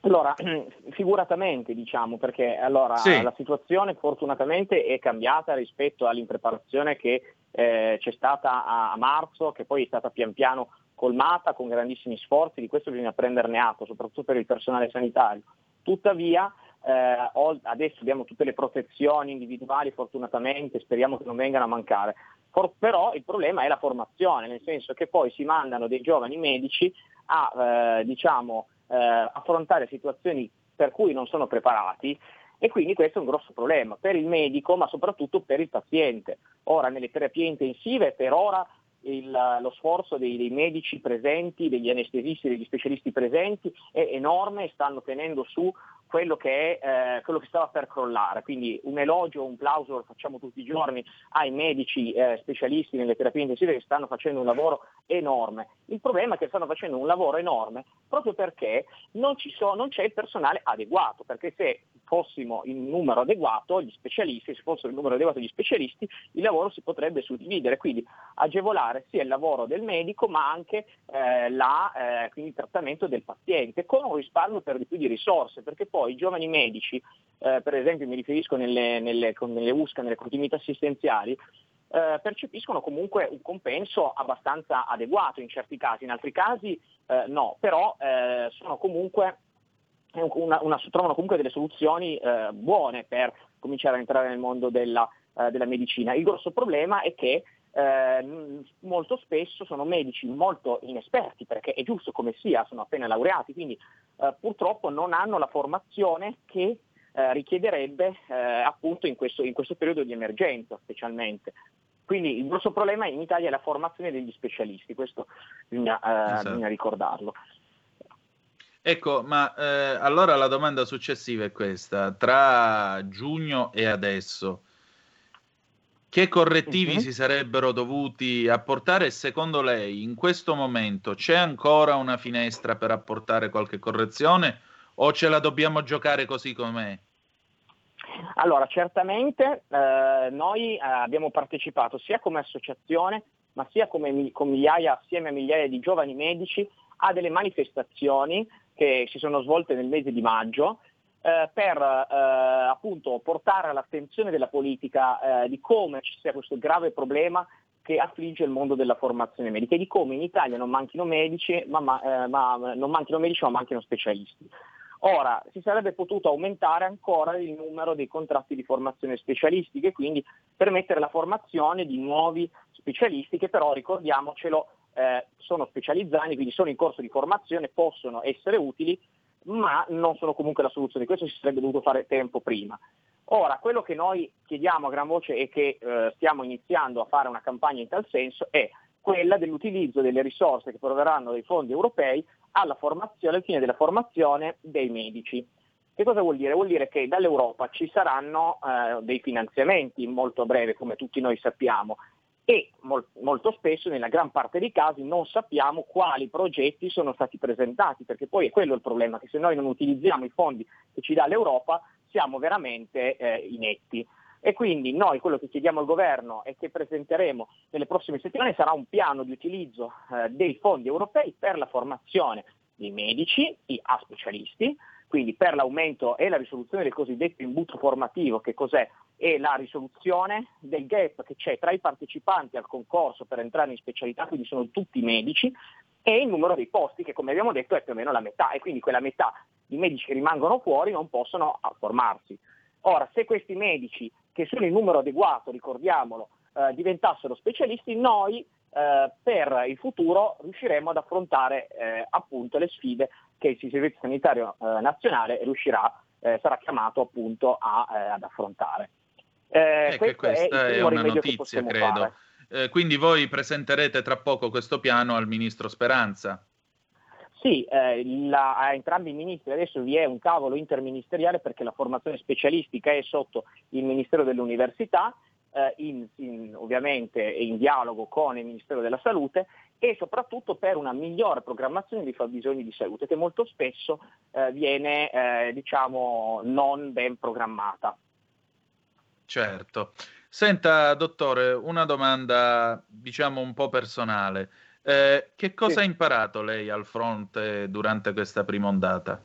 Allora, figuratamente diciamo, perché allora, sì. la situazione fortunatamente è cambiata rispetto all'impreparazione che eh, c'è stata a, a, marzo, che poi è stata pian piano colmata con grandissimi sforzi, di questo bisogna prenderne atto, soprattutto per il personale sanitario. Tuttavia, eh, adesso abbiamo tutte le protezioni individuali, fortunatamente, speriamo che non vengano a mancare. For- però il problema è la formazione, nel senso che poi si mandano dei giovani medici a eh, diciamo, eh, affrontare situazioni per cui non sono preparati e quindi questo è un grosso problema per il medico ma soprattutto per il paziente. Ora nelle terapie intensive per ora il, lo sforzo dei, dei, medici presenti, degli anestesisti, degli specialisti presenti è enorme, stanno tenendo su quello che, è, eh, quello che stava per crollare. Quindi un elogio, un plauso lo facciamo tutti i giorni ai medici eh, specialisti nelle terapie intensive che stanno facendo un lavoro enorme. Il problema è che stanno facendo un lavoro enorme proprio perché non, so, non c'è il personale adeguato, perché se fossimo in numero adeguato, gli specialisti, se fossero in numero adeguato gli specialisti, il lavoro si potrebbe suddividere, quindi agevolare sia il lavoro del medico ma anche eh, la, eh, il trattamento del paziente, con un risparmio per di più di risorse, perché poi i giovani medici, eh, per esempio mi riferisco nelle, nelle, nelle USCA, nelle continuità assistenziali, eh, percepiscono comunque un compenso abbastanza adeguato in certi casi, in altri casi eh, no, però eh, sono comunque una, una, trovano comunque delle soluzioni eh, buone per cominciare a entrare nel mondo della, eh, della medicina. Il grosso problema è che eh, molto spesso sono medici molto inesperti, perché è giusto come sia, sono appena laureati, quindi eh, purtroppo non hanno la formazione che eh, richiederebbe eh, appunto in questo, in questo periodo di emergenza specialmente. Quindi il grosso problema in Italia è la formazione degli specialisti, questo bisogna, esatto. bisogna ricordarlo. Ecco, ma eh, allora la domanda successiva è questa: tra giugno e adesso, che correttivi uh-huh. si sarebbero dovuti apportare? Secondo lei, in questo momento c'è ancora una finestra per apportare qualche correzione o ce la dobbiamo giocare così com'è? Allora, certamente eh, noi eh, abbiamo partecipato sia come associazione, ma sia come con migliaia, assieme a migliaia di giovani medici, a delle manifestazioni che si sono svolte nel mese di maggio eh, per eh, appunto portare all'attenzione della politica eh, di come ci sia questo grave problema che affligge il mondo della formazione medica e di come in Italia non manchino medici, ma, ma, eh, ma non manchino medici ma manchino specialisti. Ora, si sarebbe potuto aumentare ancora il numero dei contratti di formazione specialistica e quindi permettere la formazione di nuovi specialisti che però, ricordiamocelo, eh, sono specializzati, quindi sono in corso di formazione, possono essere utili, ma non sono comunque la soluzione. Questo si sarebbe dovuto fare tempo prima. Ora, quello che noi chiediamo a gran voce e che eh, stiamo iniziando a fare una campagna in tal senso è quella dell'utilizzo delle risorse che proverranno dai fondi europei alla formazione, al fine della formazione dei medici. Che cosa vuol dire? Vuol dire che dall'Europa ci saranno eh, dei finanziamenti molto breve, come tutti noi sappiamo, e mol- molto spesso, nella gran parte dei casi, non sappiamo quali progetti sono stati presentati, perché poi è quello il problema, che se noi non utilizziamo i fondi che ci dà l'Europa siamo veramente eh, inetti. E quindi noi quello che chiediamo al governo e che presenteremo nelle prossime settimane sarà un piano di utilizzo eh, dei fondi europei per la formazione dei medici, a specialisti, quindi per l'aumento e la risoluzione del cosiddetto imbuto formativo, che cos'è? È la risoluzione del gap che c'è tra i partecipanti al concorso per entrare in specialità, quindi sono tutti medici, e il numero dei posti che come abbiamo detto è più o meno la metà e quindi quella metà di medici che rimangono fuori non possono formarsi. Ora, se questi medici, che sono in numero adeguato, ricordiamolo, eh, diventassero specialisti, noi eh, per il futuro riusciremo ad affrontare eh, appunto le sfide che il Servizio Sanitario eh, Nazionale riuscirà, eh, sarà chiamato appunto a, eh, ad affrontare. ecco, questa è, è una notizia, credo. quindi voi presenterete tra poco questo piano al Ministro Speranza. Sì, eh, la, a entrambi i ministri adesso vi è un tavolo interministeriale perché la formazione specialistica è sotto il Ministero dell'Università eh, in, in, ovviamente in dialogo con il Ministero della Salute e soprattutto per una migliore programmazione dei fabbisogni di salute che molto spesso eh, viene eh, diciamo non ben programmata. Certo. Senta, dottore, una domanda diciamo un po' personale. Eh, che cosa sì. ha imparato lei al fronte durante questa prima ondata?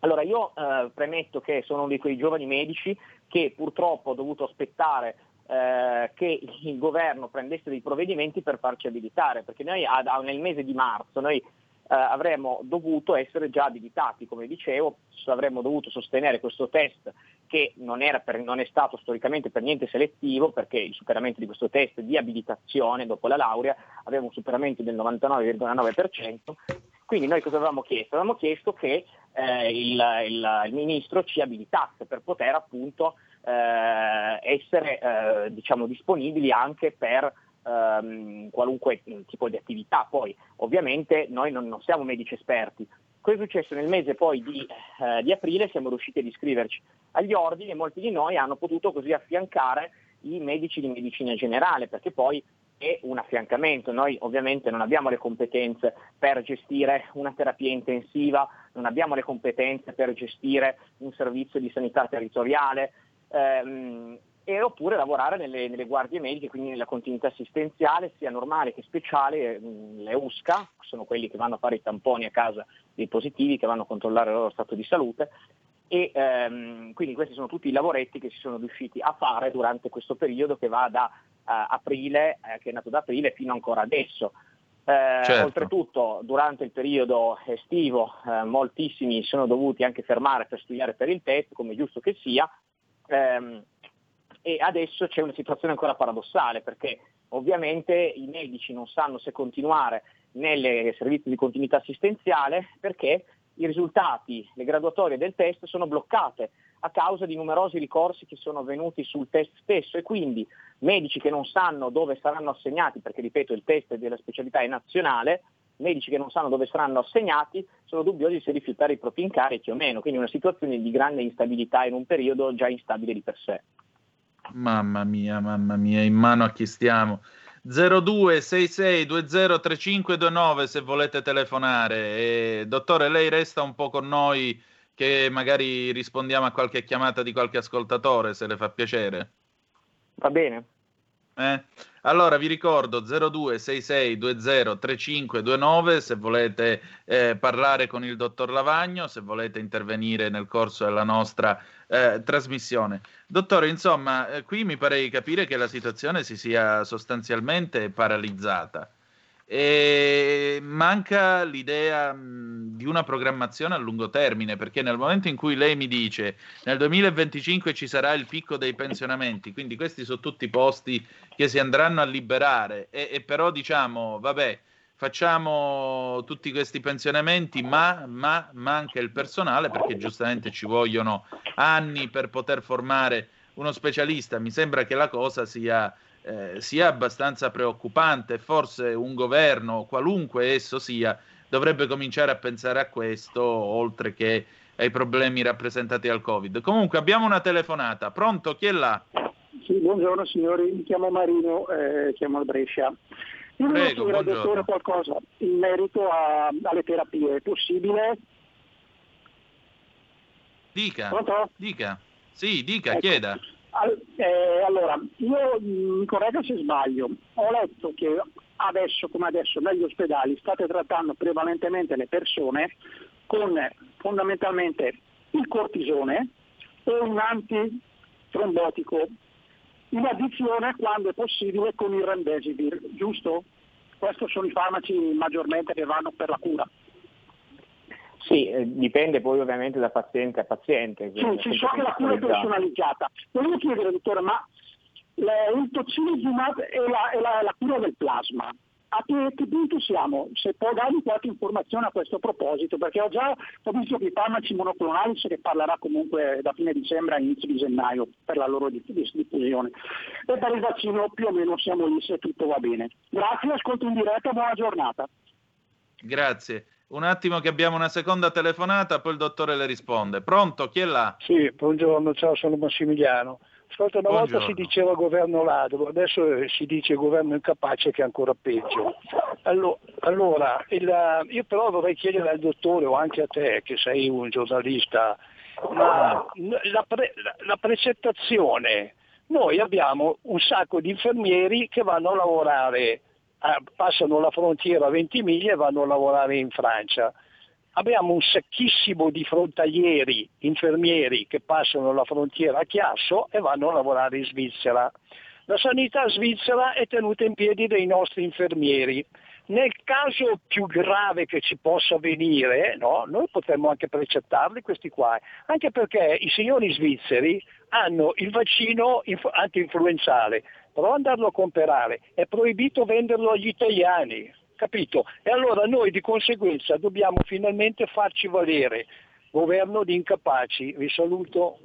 Allora, io eh, premetto che sono uno di quei giovani medici che purtroppo ho dovuto aspettare eh, che il governo prendesse dei provvedimenti per farci abilitare, perché noi ad, nel mese di marzo noi eh, avremmo dovuto essere già abilitati, come dicevo, avremmo dovuto sostenere questo test che non, per, non, è stato storicamente per niente selettivo, perché il superamento di questo test di abilitazione dopo la laurea aveva un superamento del 99,9%. Quindi noi cosa avevamo chiesto? Avevamo chiesto che eh, il, il, il, ministro ci abilitasse per poter appunto eh, essere eh, diciamo, disponibili anche per ehm, qualunque tipo di attività. Poi ovviamente noi non, non, siamo medici esperti. Cosa è successo nel mese poi di, eh, di aprile? Siamo riusciti ad iscriverci agli ordini e molti di noi hanno potuto così affiancare i medici di medicina generale, perché poi è un affiancamento. Noi ovviamente non abbiamo le competenze per gestire una terapia intensiva, non abbiamo le competenze per gestire un servizio di sanità territoriale, ehm, e oppure lavorare nelle, nelle, guardie mediche, quindi nella continuità assistenziale, sia normale che speciale, le USCA, sono quelli che vanno a fare i tamponi a casa dei positivi, che vanno a controllare il loro stato di salute, e ehm, quindi questi sono tutti i lavoretti che si sono riusciti a fare durante questo periodo che va da uh, aprile, eh, che è nato da aprile fino ancora adesso. Eh, certo. Oltretutto durante il periodo estivo eh, moltissimi sono dovuti anche fermare per studiare per il test, come giusto che sia, ehm, e adesso c'è una situazione ancora paradossale perché ovviamente i medici non sanno se continuare nei servizi di continuità assistenziale perché i risultati, le graduatorie del test sono bloccate a causa di numerosi ricorsi che sono avvenuti sul test stesso e quindi medici che non sanno dove saranno assegnati, perché ripeto il test della specialità è nazionale, medici che non sanno dove saranno assegnati sono dubbiosi se rifiutare i propri incarichi o meno, quindi una situazione di grande instabilità in un periodo già instabile di per sé. Mamma mia, mamma mia, in mano a chi stiamo? 0266203529 se volete telefonare. E, dottore, lei resta un po' con noi che magari rispondiamo a qualche chiamata di qualche ascoltatore, se le fa piacere. Va bene. Eh? Allora vi ricordo 0266203529 se volete eh, parlare con il dottor Lavagno, se volete intervenire nel corso della nostra eh, trasmissione. Dottore, insomma, eh, qui mi pare di capire che la situazione si sia sostanzialmente paralizzata. E manca l'idea mh, di una programmazione a lungo termine, perché nel momento in cui lei mi dice nel 2025 ci sarà il picco dei pensionamenti, quindi questi sono tutti posti che si andranno a liberare, e, e però diciamo, vabbè, facciamo tutti questi pensionamenti, ma, ma manca il personale perché giustamente ci vogliono anni per poter formare uno specialista. Mi sembra che la cosa sia eh, sia abbastanza preoccupante. Forse un governo, qualunque esso sia, dovrebbe cominciare a pensare a questo, oltre che ai problemi rappresentati dal Covid. Comunque abbiamo una telefonata. Pronto? Chi è là? Sì, buongiorno signori, mi chiamo Marino, eh, chiamo al Brescia. Io volevo chiedere al dottore qualcosa in merito a, alle terapie, è possibile? Dica, Pronto? dica, sì, dica, ecco. chieda. Eh, allora, io mi correggo se sbaglio, ho letto che adesso come adesso negli ospedali state trattando prevalentemente le persone con fondamentalmente il cortisone e un antitrombotico, in addizione quando è possibile con il remdesivir, giusto? Questi sono i farmaci maggiormente che vanno per la cura. Sì, eh, dipende poi ovviamente da paziente a paziente. Sì, sì, so che la cura è personalizzata. Volevo chiedere, dottore, ma il tocilizumab e la, e la, la cura del plasma, a che, che, punto siamo? Se può darmi qualche informazione a questo proposito, perché ho già ho visto che i farmaci monoclonali se ne parlerà comunque da fine dicembre a inizio di gennaio per la loro diffusione. E per il vaccino più o meno siamo lì se tutto va bene. Grazie, ascolto in diretta, buona giornata. Grazie. Un attimo che abbiamo una seconda telefonata, poi il dottore le risponde. Pronto? Chi è là? Sì, buongiorno, ciao, sono Massimiliano. Ascolta, una Buongiorno. volta si diceva governo ladro, adesso eh, si dice governo incapace che è ancora peggio. Allo- Allora, il- io però vorrei chiedere al dottore o anche a te, che sei un giornalista, ma la, pre- la- la precettazione, noi abbiamo un sacco di infermieri che vanno a lavorare, passano la frontiera a 20 miglia e vanno a lavorare in Francia abbiamo un sacchissimo di frontalieri, infermieri che passano la frontiera a Chiasso e vanno a lavorare in Svizzera. La sanità svizzera è tenuta in piedi dai nostri infermieri. Nel caso più grave che ci possa venire, no, noi potremmo anche precettarli questi qua, anche perché i signori svizzeri hanno il vaccino inf- anti-influenzale, però andarlo a comprare è proibito venderlo agli italiani, capito? E allora noi di conseguenza dobbiamo finalmente farci valere. Governo di incapaci, vi saluto.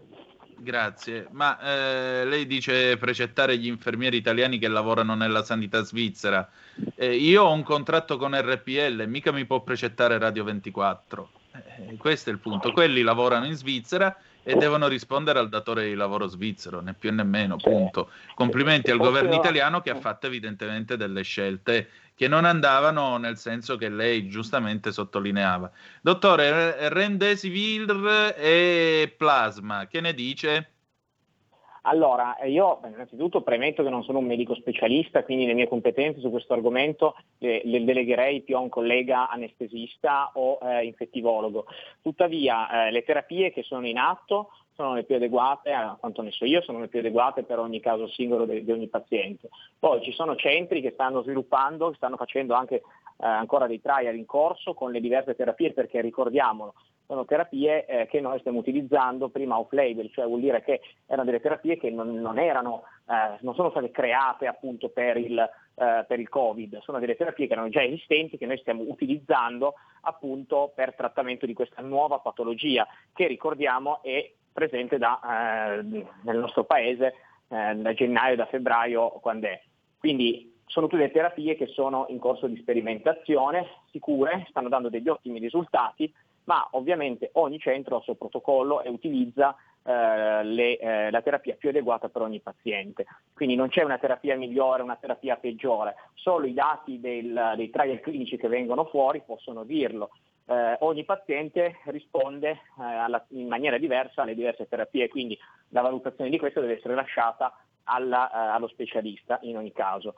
Grazie, ma eh, lei dice precettare gli infermieri italiani che lavorano nella sanità svizzera. Eh, io ho un contratto con RPL, mica mi può precettare Radio 24. Eh, questo è il punto. Quelli lavorano in Svizzera e devono rispondere al datore di lavoro svizzero, né più né meno, punto. Complimenti al governo italiano che ha fatto evidentemente delle scelte che non andavano nel senso che lei giustamente sottolineava. Dottore, Remdesivir e plasma, che ne dice? Allora, eh, io innanzitutto premetto che non sono un medico specialista, quindi le mie competenze su questo argomento le delegherei più a un collega anestesista o eh, infettivologo. Tuttavia, eh, le terapie che sono in atto sono le più adeguate, a quanto ne so io, sono le più adeguate per ogni caso singolo di, di ogni paziente. Poi ci sono centri che stanno sviluppando, che stanno facendo anche eh, ancora dei trial in corso con le diverse terapie, perché ricordiamolo, sono terapie eh, che noi stiamo utilizzando prima off-label, cioè vuol dire che erano delle terapie che non, non, erano, eh, non sono state create appunto per il, eh, per il Covid, sono delle terapie che erano già esistenti, che noi stiamo utilizzando appunto per trattamento di questa nuova patologia, che ricordiamo è presente da, eh, nel nostro paese eh, da gennaio, da febbraio, quando è. Quindi sono tutte terapie che sono in corso di sperimentazione, sicure, stanno dando degli ottimi risultati, ma ovviamente ogni centro ha il suo protocollo e utilizza eh, le, eh, la terapia più adeguata per ogni paziente. Quindi non c'è una terapia migliore, una terapia peggiore, solo i dati del, dei trial clinici che vengono fuori possono dirlo. Eh, ogni paziente risponde eh, alla, in maniera diversa alle diverse terapie, quindi la valutazione di questo deve essere lasciata alla, eh, allo specialista in ogni caso.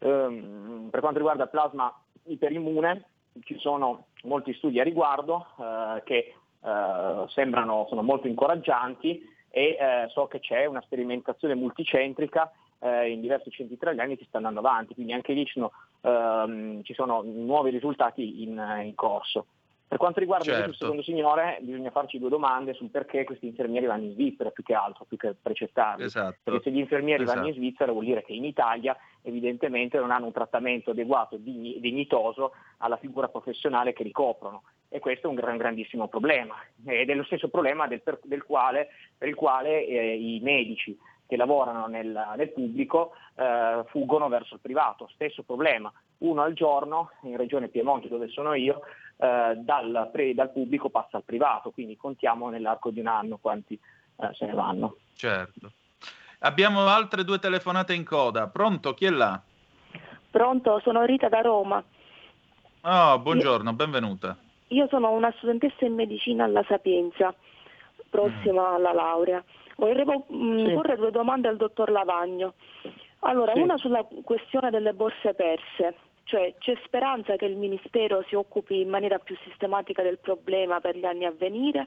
Ehm, per quanto riguarda il plasma iperimmune, ci sono molti studi a riguardo eh, che eh, sembrano, sono molto incoraggianti e eh, so che c'è una sperimentazione multicentrica in diversi centri italiani che sta andando avanti, quindi anche lì ci sono, ehm, ci sono nuovi risultati in, in corso. Per quanto riguarda certo. il secondo signore, bisogna farci due domande sul perché questi infermieri vanno in Svizzera più che altro, più che precettarli. Esatto. Perché se gli infermieri esatto. vanno in Svizzera vuol dire che in Italia evidentemente non hanno un trattamento adeguato e dignitoso alla figura professionale che ricoprono. E questo è un gran, grandissimo problema. Ed è lo stesso problema del, per, del quale, per il quale eh, i medici che lavorano nel, nel pubblico eh, fuggono verso il privato. Stesso problema, uno al giorno in regione Piemonte dove sono io, eh, dal, pre, dal, pubblico passa al privato, quindi contiamo nell'arco di un anno quanti eh, se ne vanno. Certo. Abbiamo altre due telefonate in coda. Pronto? Chi è là? Pronto, sono Rita da Roma. Oh, buongiorno, benvenuta. Io sono una studentessa in medicina alla Sapienza, prossima mm. alla laurea. Vorrei mm, sì. porre due domande al dottor Lavagno. Allora, sì. una sulla questione delle borse perse, cioè c'è speranza che il Ministero si occupi in maniera più sistematica del problema per gli anni a venire?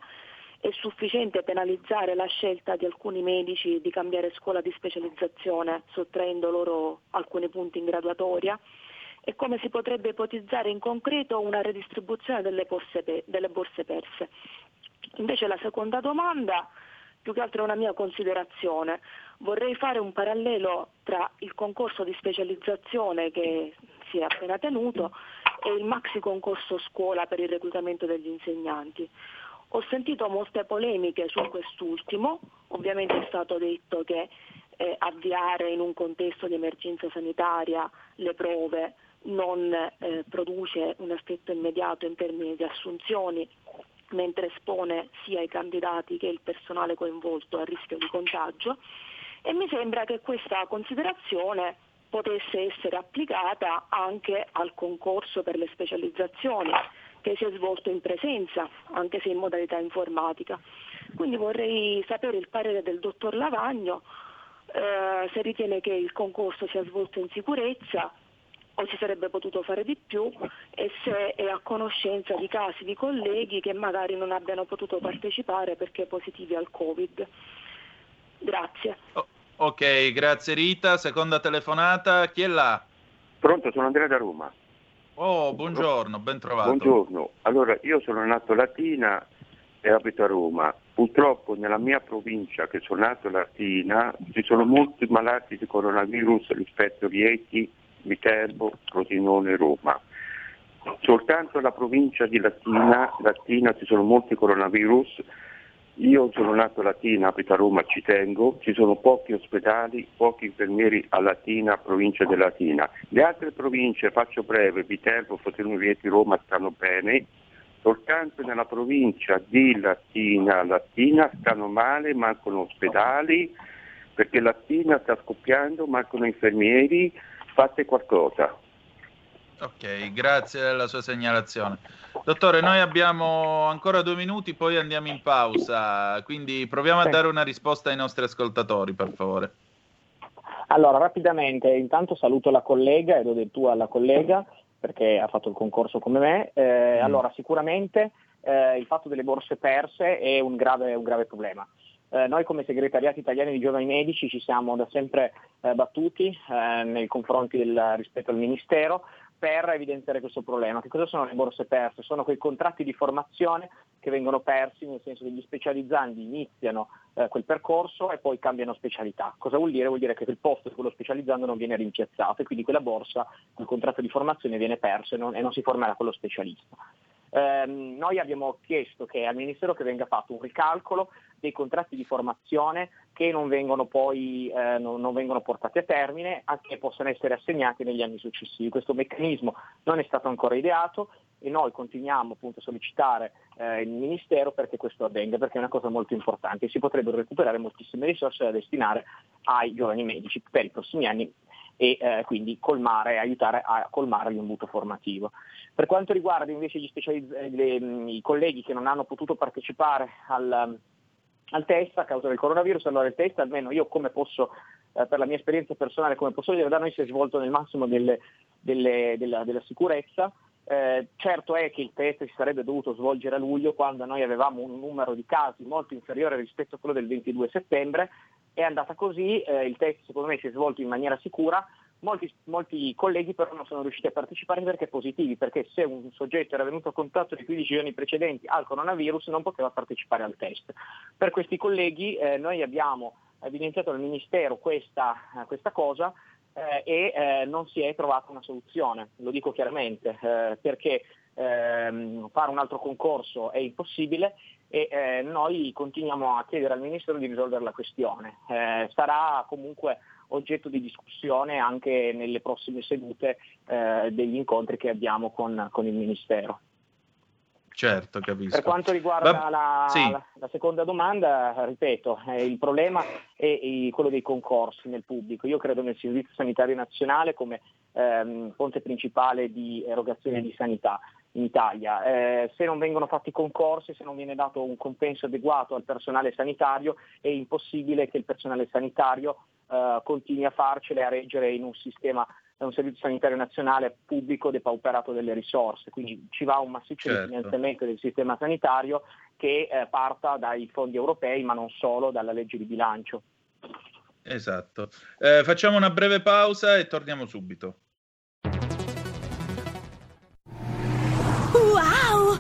È sufficiente penalizzare la scelta di alcuni medici di cambiare scuola di specializzazione, sottraendo loro alcuni punti in graduatoria? E come si potrebbe ipotizzare in concreto una redistribuzione delle borse, delle borse perse? Invece la seconda domanda più che altro è una mia considerazione. Vorrei fare un parallelo tra il concorso di specializzazione che si è appena tenuto e il maxi concorso scuola per il reclutamento degli insegnanti. Ho sentito molte polemiche su quest'ultimo, ovviamente è stato detto che eh, avviare in un contesto di emergenza sanitaria le prove non eh, produce un effetto immediato in termini di assunzioni mentre espone sia i candidati che il personale coinvolto al rischio di contagio e mi sembra che questa considerazione potesse essere applicata anche al concorso per le specializzazioni che si è svolto in presenza, anche se in modalità informatica. Quindi vorrei sapere il parere del dottor Lavagno eh, se ritiene che il concorso sia svolto in sicurezza o si sarebbe potuto fare di più e se è a conoscenza di casi di colleghi che magari non abbiano potuto partecipare perché positivi al Covid. Grazie. Oh, ok, grazie Rita. Seconda telefonata, chi è là? Pronto, sono Andrea da Roma. Oh, buongiorno, ben trovato. Buongiorno. Allora, io sono nato Latina e abito a Roma. Purtroppo nella mia provincia, che sono nato Latina, ci sono molti malati di coronavirus rispetto a Rieti Viterbo, Frosinone, Roma. Soltanto nella provincia di Latina, Latina ci sono molti coronavirus, io sono nato a Latina, abito a Roma, ci tengo, ci sono pochi ospedali, pochi infermieri a Latina, provincia di Latina. Le altre province, faccio breve, Viterbo, Frosinone, Rieti, Roma stanno bene, soltanto nella provincia di Latina, Latina stanno male, mancano ospedali, perché Latina sta scoppiando, mancano infermieri, fate qualcosa. Ok, grazie della sua segnalazione. Dottore, noi abbiamo ancora due minuti, poi andiamo in pausa, quindi proviamo a dare una risposta ai nostri ascoltatori, per favore. Allora, rapidamente, intanto saluto la collega e do del tuo alla collega perché ha fatto il concorso come me. Eh, mm. Allora, sicuramente eh, il fatto delle borse perse è un grave, un grave problema. Eh, noi come segretariati italiani di giovani medici ci siamo da sempre eh, battuti eh, nei confronti del, rispetto al Ministero per evidenziare questo problema. Che cosa sono le borse perse? Sono quei contratti di formazione che vengono persi, nel senso che gli specializzandi iniziano eh, quel percorso e poi cambiano specialità. Cosa vuol dire? Vuol dire che il posto di quello specializzando non viene rimpiazzato e quindi quella borsa, quel contratto di formazione viene perso e non, e non si formerà quello specialista. Eh, noi abbiamo chiesto che al Ministero che venga fatto un ricalcolo dei contratti di formazione che non vengono poi eh, non, non vengono portati a termine a che possano essere assegnati negli anni successivi. Questo meccanismo non è stato ancora ideato e noi continuiamo appunto a sollecitare eh, il Ministero perché questo avvenga, perché è una cosa molto importante. Si potrebbero recuperare moltissime risorse da destinare ai giovani medici per i prossimi anni e eh, quindi colmare, aiutare a colmare l'imbuto formativo. Per quanto riguarda invece specializz- le, i colleghi che non hanno potuto partecipare al, al test a causa del coronavirus, allora il test almeno io come posso, eh, per la mia esperienza personale, come posso dire, da noi si è svolto nel massimo delle, delle, della, della, sicurezza. Eh, certo è che il test si sarebbe dovuto svolgere a luglio quando noi avevamo un numero di casi molto inferiore rispetto a quello del 22 settembre, è andata così, eh, il test secondo me si è svolto in maniera sicura, Molti, molti, colleghi però non sono riusciti a partecipare perché positivi, perché se un soggetto era venuto a contatto nei 15 giorni precedenti al coronavirus non poteva partecipare al test. Per questi colleghi eh, noi abbiamo evidenziato al Ministero questa, questa cosa eh, e eh, non si è trovata una soluzione, lo dico chiaramente, eh, perché ehm, fare un altro concorso è impossibile e eh, noi continuiamo a chiedere al Ministero di risolvere la questione. Eh, sarà comunque oggetto di discussione anche nelle prossime sedute eh, degli incontri che abbiamo con, con, il Ministero. Certo, capisco. Per quanto riguarda Va... la, sì. la, la, seconda domanda, ripeto, eh, il problema è, è, quello dei concorsi nel pubblico. Io credo nel Servizio Sanitario Nazionale come ehm, fonte principale di erogazione di sanità in Italia. Eh, se non vengono fatti concorsi, se non viene dato un compenso adeguato al personale sanitario, è impossibile che il personale sanitario eh, continui a farcele, a reggere in un sistema, un servizio sanitario nazionale pubblico depauperato delle risorse. Quindi ci va un massiccio certo. di finanziamento del sistema sanitario che eh, parta dai fondi europei, ma non solo, dalla legge di bilancio. Esatto. Eh, facciamo una breve pausa e torniamo subito.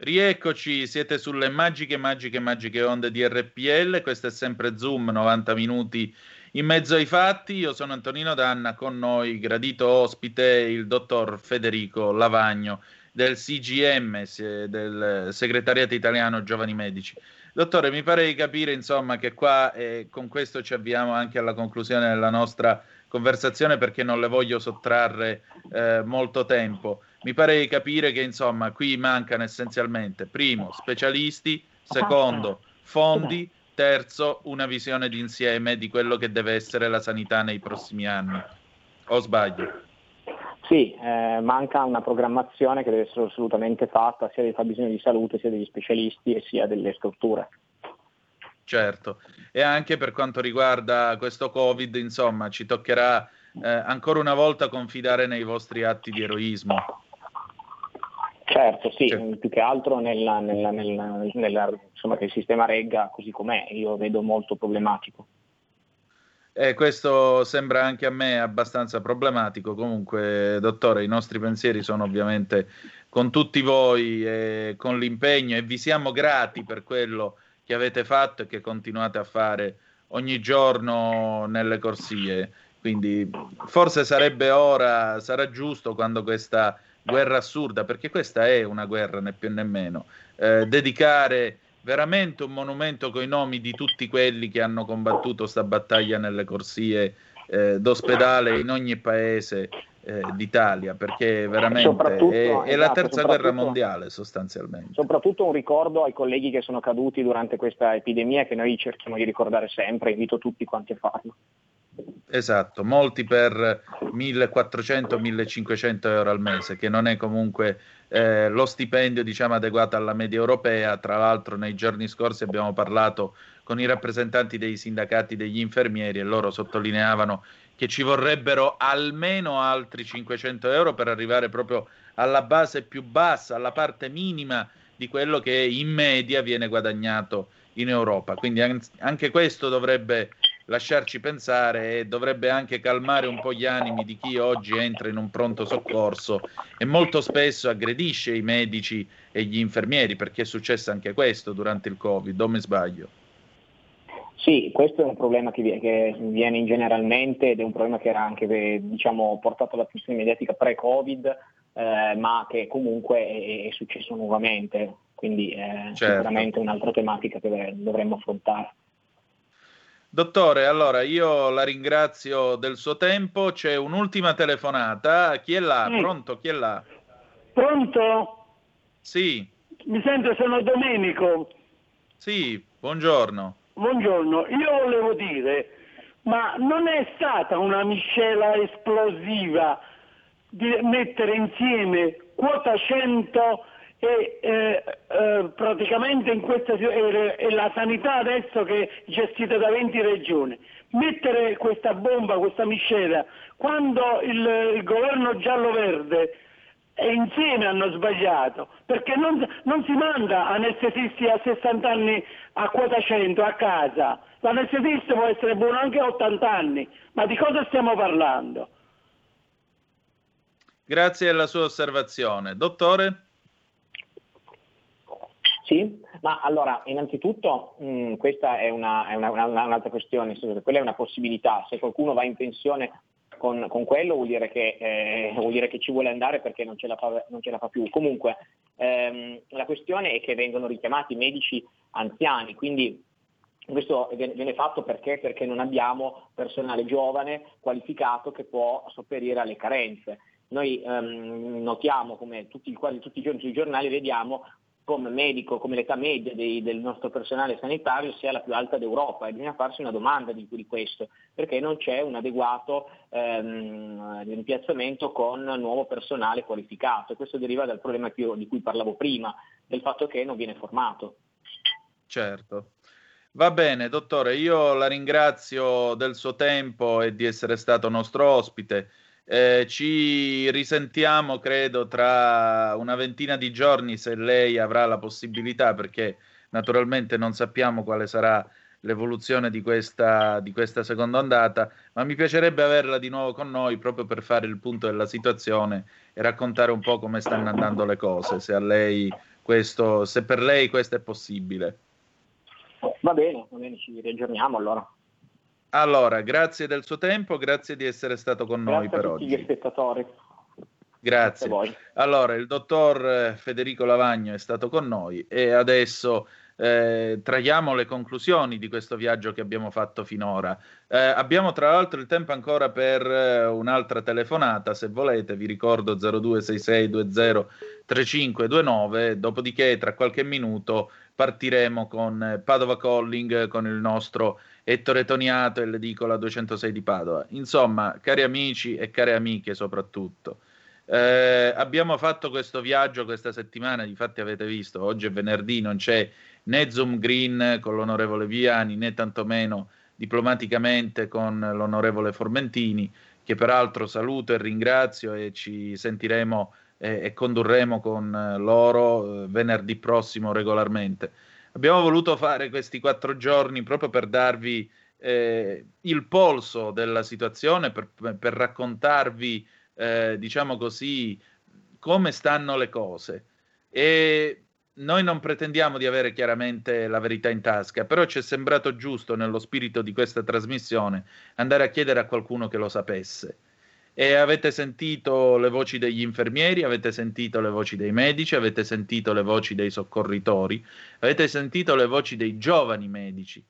Rieccoci, siete sulle magiche, magiche, magiche onde di RPL. Questo è sempre Zoom, 90 minuti in mezzo ai fatti. Io sono Antonino Danna, con noi gradito ospite il dottor Federico Lavagno del CGM, del Segretariato Italiano Giovani Medici. Dottore, mi pare di capire insomma che qua eh, con questo ci avviamo anche alla conclusione della nostra conversazione perché non le voglio sottrarre eh, molto tempo mi pare di capire che insomma qui mancano essenzialmente, primo, specialisti, secondo, fondi, terzo, una visione d'insieme di quello che deve essere la sanità nei prossimi anni. O sbaglio? Sì, eh, manca una programmazione che deve essere assolutamente fatta sia dei fabbisogni di salute, sia degli specialisti e sia delle strutture. Certo, e anche per quanto riguarda questo Covid, insomma, ci toccherà eh, ancora una volta confidare nei vostri atti di eroismo. Certo, sì, certo. più che altro nella, nella, nella, insomma, che il sistema regga così com'è, io vedo molto problematico. Eh, questo sembra anche a me abbastanza problematico. Comunque, dottore, i nostri pensieri sono ovviamente con tutti voi e con l'impegno e vi siamo grati per quello che avete fatto e che continuate a fare ogni giorno nelle corsie. Quindi forse sarebbe ora, sarà giusto quando questa guerra assurda, perché questa è una guerra né più né meno, eh, dedicare veramente un monumento con i nomi di tutti quelli che hanno combattuto questa battaglia nelle corsie eh, d'ospedale in ogni paese eh, d'Italia, perché veramente è, è, la esatto, terza guerra mondiale sostanzialmente. Soprattutto un ricordo ai colleghi che sono caduti durante questa epidemia che noi cerchiamo di ricordare sempre, invito tutti quanti a farlo. Esatto, molti per 1400-1500 euro al mese, che non è comunque eh, lo stipendio diciamo, adeguato alla media europea. Tra l'altro nei giorni scorsi abbiamo parlato con i rappresentanti dei sindacati degli infermieri e loro sottolineavano che ci vorrebbero almeno altri 500 euro per arrivare proprio alla base più bassa, alla parte minima di quello che in media viene guadagnato in Europa. Quindi anche questo dovrebbe lasciarci pensare e dovrebbe anche calmare un po' gli animi di chi oggi entra in un pronto soccorso e molto spesso aggredisce i medici e gli infermieri, perché è successo anche questo durante il Covid, o mi sbaglio? Sì, questo è un problema che viene, in generalmente ed è un problema che era anche diciamo, portato all'attenzione mediatica pre-Covid, eh, ma che comunque è, è successo nuovamente, quindi è certo. sicuramente un'altra tematica che dovremmo affrontare. Dottore, allora io la ringrazio del suo tempo, c'è un'ultima telefonata, chi è là? Mm. Pronto? Chi è là? Pronto? Sì. Mi sento, sono Domenico. Sì, buongiorno. Buongiorno, io volevo dire, ma non è stata una miscela esplosiva di mettere insieme quota 100 e eh, eh, praticamente in questa e, e la sanità adesso che è gestita da 20 regioni. Mettere questa bomba, questa miscela, quando il, il governo giallo-verde e insieme hanno sbagliato, perché non, non, si manda anestesisti a 60 anni a quota 100 a casa, l'anestesista può essere buono anche a 80 anni, ma di cosa stiamo parlando? Grazie alla sua osservazione. Dottore? Sì, ma allora innanzitutto mh, mm, questa è, una, è una, una, un'altra questione, quella è una possibilità, se qualcuno va in pensione con, con quello vuol dire, che, eh, vuol dire, che, ci vuole andare perché non ce la fa, ce la fa più. Comunque ehm, la questione è che vengono richiamati medici anziani, quindi questo viene fatto perché? perché non abbiamo personale giovane qualificato che può sopperire alle carenze. Noi ehm, notiamo come tutti, quasi tutti i giorni sui giornali vediamo come medico, come l'età media dei, del nostro personale sanitario sia la più alta d'Europa e bisogna farsi una domanda di, di questo, perché non c'è un adeguato ehm, rimpiazzamento con nuovo personale qualificato e questo deriva dal problema io, di cui parlavo prima, del fatto che non viene formato. Certo. Va bene, dottore, io la ringrazio del suo tempo e di essere stato nostro ospite. Eh, ci risentiamo, credo, tra una ventina di giorni se lei avrà la possibilità, perché naturalmente non sappiamo quale sarà l'evoluzione di questa, di questa seconda ondata, ma mi piacerebbe averla di nuovo con noi proprio per fare il punto della situazione e raccontare un po' come stanno andando le cose, se, questo, se per lei questo è possibile. Va bene, va bene, ci riaggiorniamo allora. Allora, grazie del suo tempo, grazie di essere stato con grazie noi per oggi. Grazie a tutti gli spettatori. Grazie. grazie allora, il dottor eh, Federico Lavagno è stato con noi e adesso eh, traiamo le conclusioni di questo viaggio che abbiamo fatto finora. Eh, abbiamo tra l'altro il tempo ancora per eh, un'altra telefonata, se volete, vi ricordo 0266203529, dopodiché tra qualche minuto partiremo con eh, Padova Calling, con il nostro Ettore Toniato e l'edicola 206 di Padova. Insomma, cari amici e care amiche soprattutto, eh, abbiamo fatto questo viaggio questa settimana, difatti avete visto, oggi è venerdì, non c'è né Zoom Green con l'onorevole Viani né tantomeno diplomaticamente con l'onorevole Formentini, che peraltro saluto e ringrazio e ci sentiremo eh, e condurremo con loro eh, venerdì prossimo regolarmente. Abbiamo voluto fare questi quattro giorni proprio per darvi eh, il polso della situazione, per, per raccontarvi, eh, diciamo così, come stanno le cose. E noi non pretendiamo di avere chiaramente la verità in tasca, però ci è sembrato giusto, nello spirito di questa trasmissione, andare a chiedere a qualcuno che lo sapesse. E avete sentito le voci degli infermieri, avete sentito le voci dei medici, avete sentito le voci dei soccorritori, avete sentito le voci dei giovani medici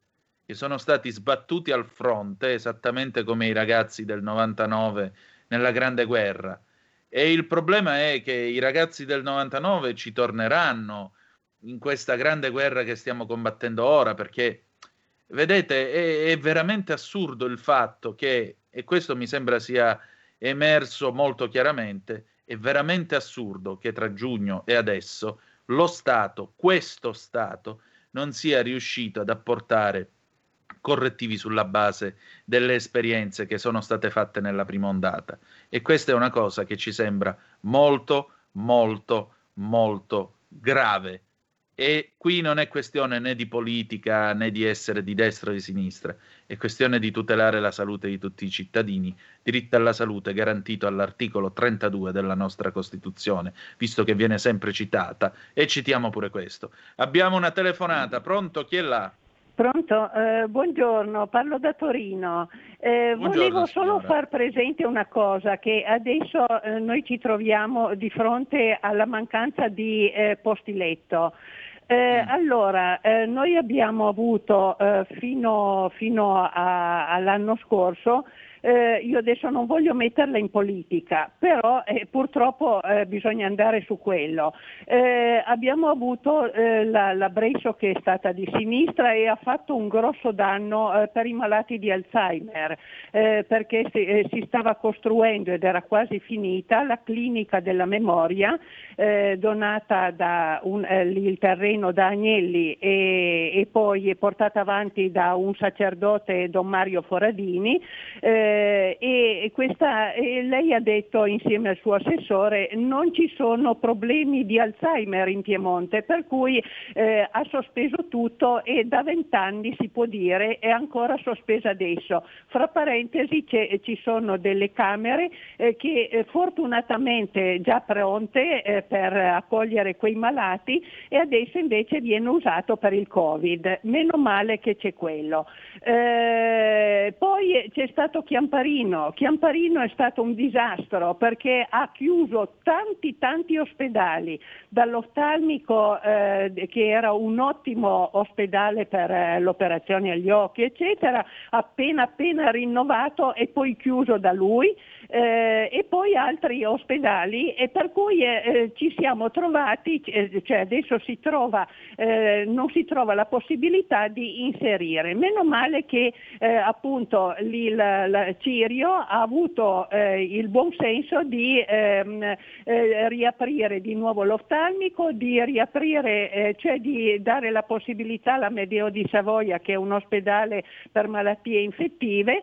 che sono stati sbattuti al fronte, esattamente come i ragazzi del 99 nella Grande Guerra. E il problema è che i ragazzi del 99 ci torneranno in questa grande guerra che stiamo combattendo ora, perché vedete, è, è veramente assurdo il fatto che, e questo mi sembra sia emerso molto chiaramente, è veramente assurdo che tra giugno e adesso lo Stato, questo Stato, non sia riuscito ad apportare correttivi sulla base delle esperienze che sono state fatte nella prima ondata. E questa è una cosa che ci sembra molto, molto, molto grave e qui non è questione né di politica né di essere di destra o di sinistra, è questione di tutelare la salute di tutti i cittadini, diritto alla salute garantito all'articolo 32 della nostra Costituzione, visto che viene sempre citata, e citiamo pure questo. Abbiamo una telefonata, pronto? Chi è là? Pronto, eh, buongiorno, parlo da Torino. Eh, volevo solo far presente una cosa, che adesso eh, noi ci troviamo di fronte alla mancanza di eh, posti letto. Eh, mm. Allora, eh, noi abbiamo avuto eh, fino, fino a, all'anno scorso eh, io adesso non voglio metterla in politica, però eh, purtroppo eh, bisogna andare su quello. Eh, abbiamo avuto eh, la, la Bresso che è stata di sinistra e ha fatto un grosso danno eh, per i malati di Alzheimer, perché si, si, stava costruendo ed era quasi finita la clinica della memoria donata da un, il terreno da Agnelli e, e, poi portata avanti da un sacerdote Don Mario Foradini. Eh, eh, e questa, eh, lei ha detto insieme al suo assessore non ci sono problemi di Alzheimer in Piemonte, per cui eh, ha sospeso tutto e da vent'anni si può dire è ancora sospesa adesso. Fra parentesi ci sono delle camere eh, che eh, fortunatamente già pronte eh, per accogliere quei malati e adesso invece viene usato per il Covid. Meno male che c'è quello. poi c'è stato chiamato Chiamparino. Chiamparino è stato un disastro perché ha chiuso tanti tanti ospedali, dall'oftalmico eh, che era un ottimo ospedale per eh, l'operazione agli occhi, eccetera, appena appena rinnovato e poi chiuso da lui eh, e poi altri ospedali e per cui eh, eh ci siamo trovati, eh, cioè adesso si trova, eh, non si trova la possibilità di inserire. Meno male che eh, appunto il, Cirio ha avuto il buon senso di ehm, riaprire di nuovo l'oftalmico, di riaprire, cioè di dare la possibilità alla Medeo di Savoia, che è un ospedale per malattie infettive,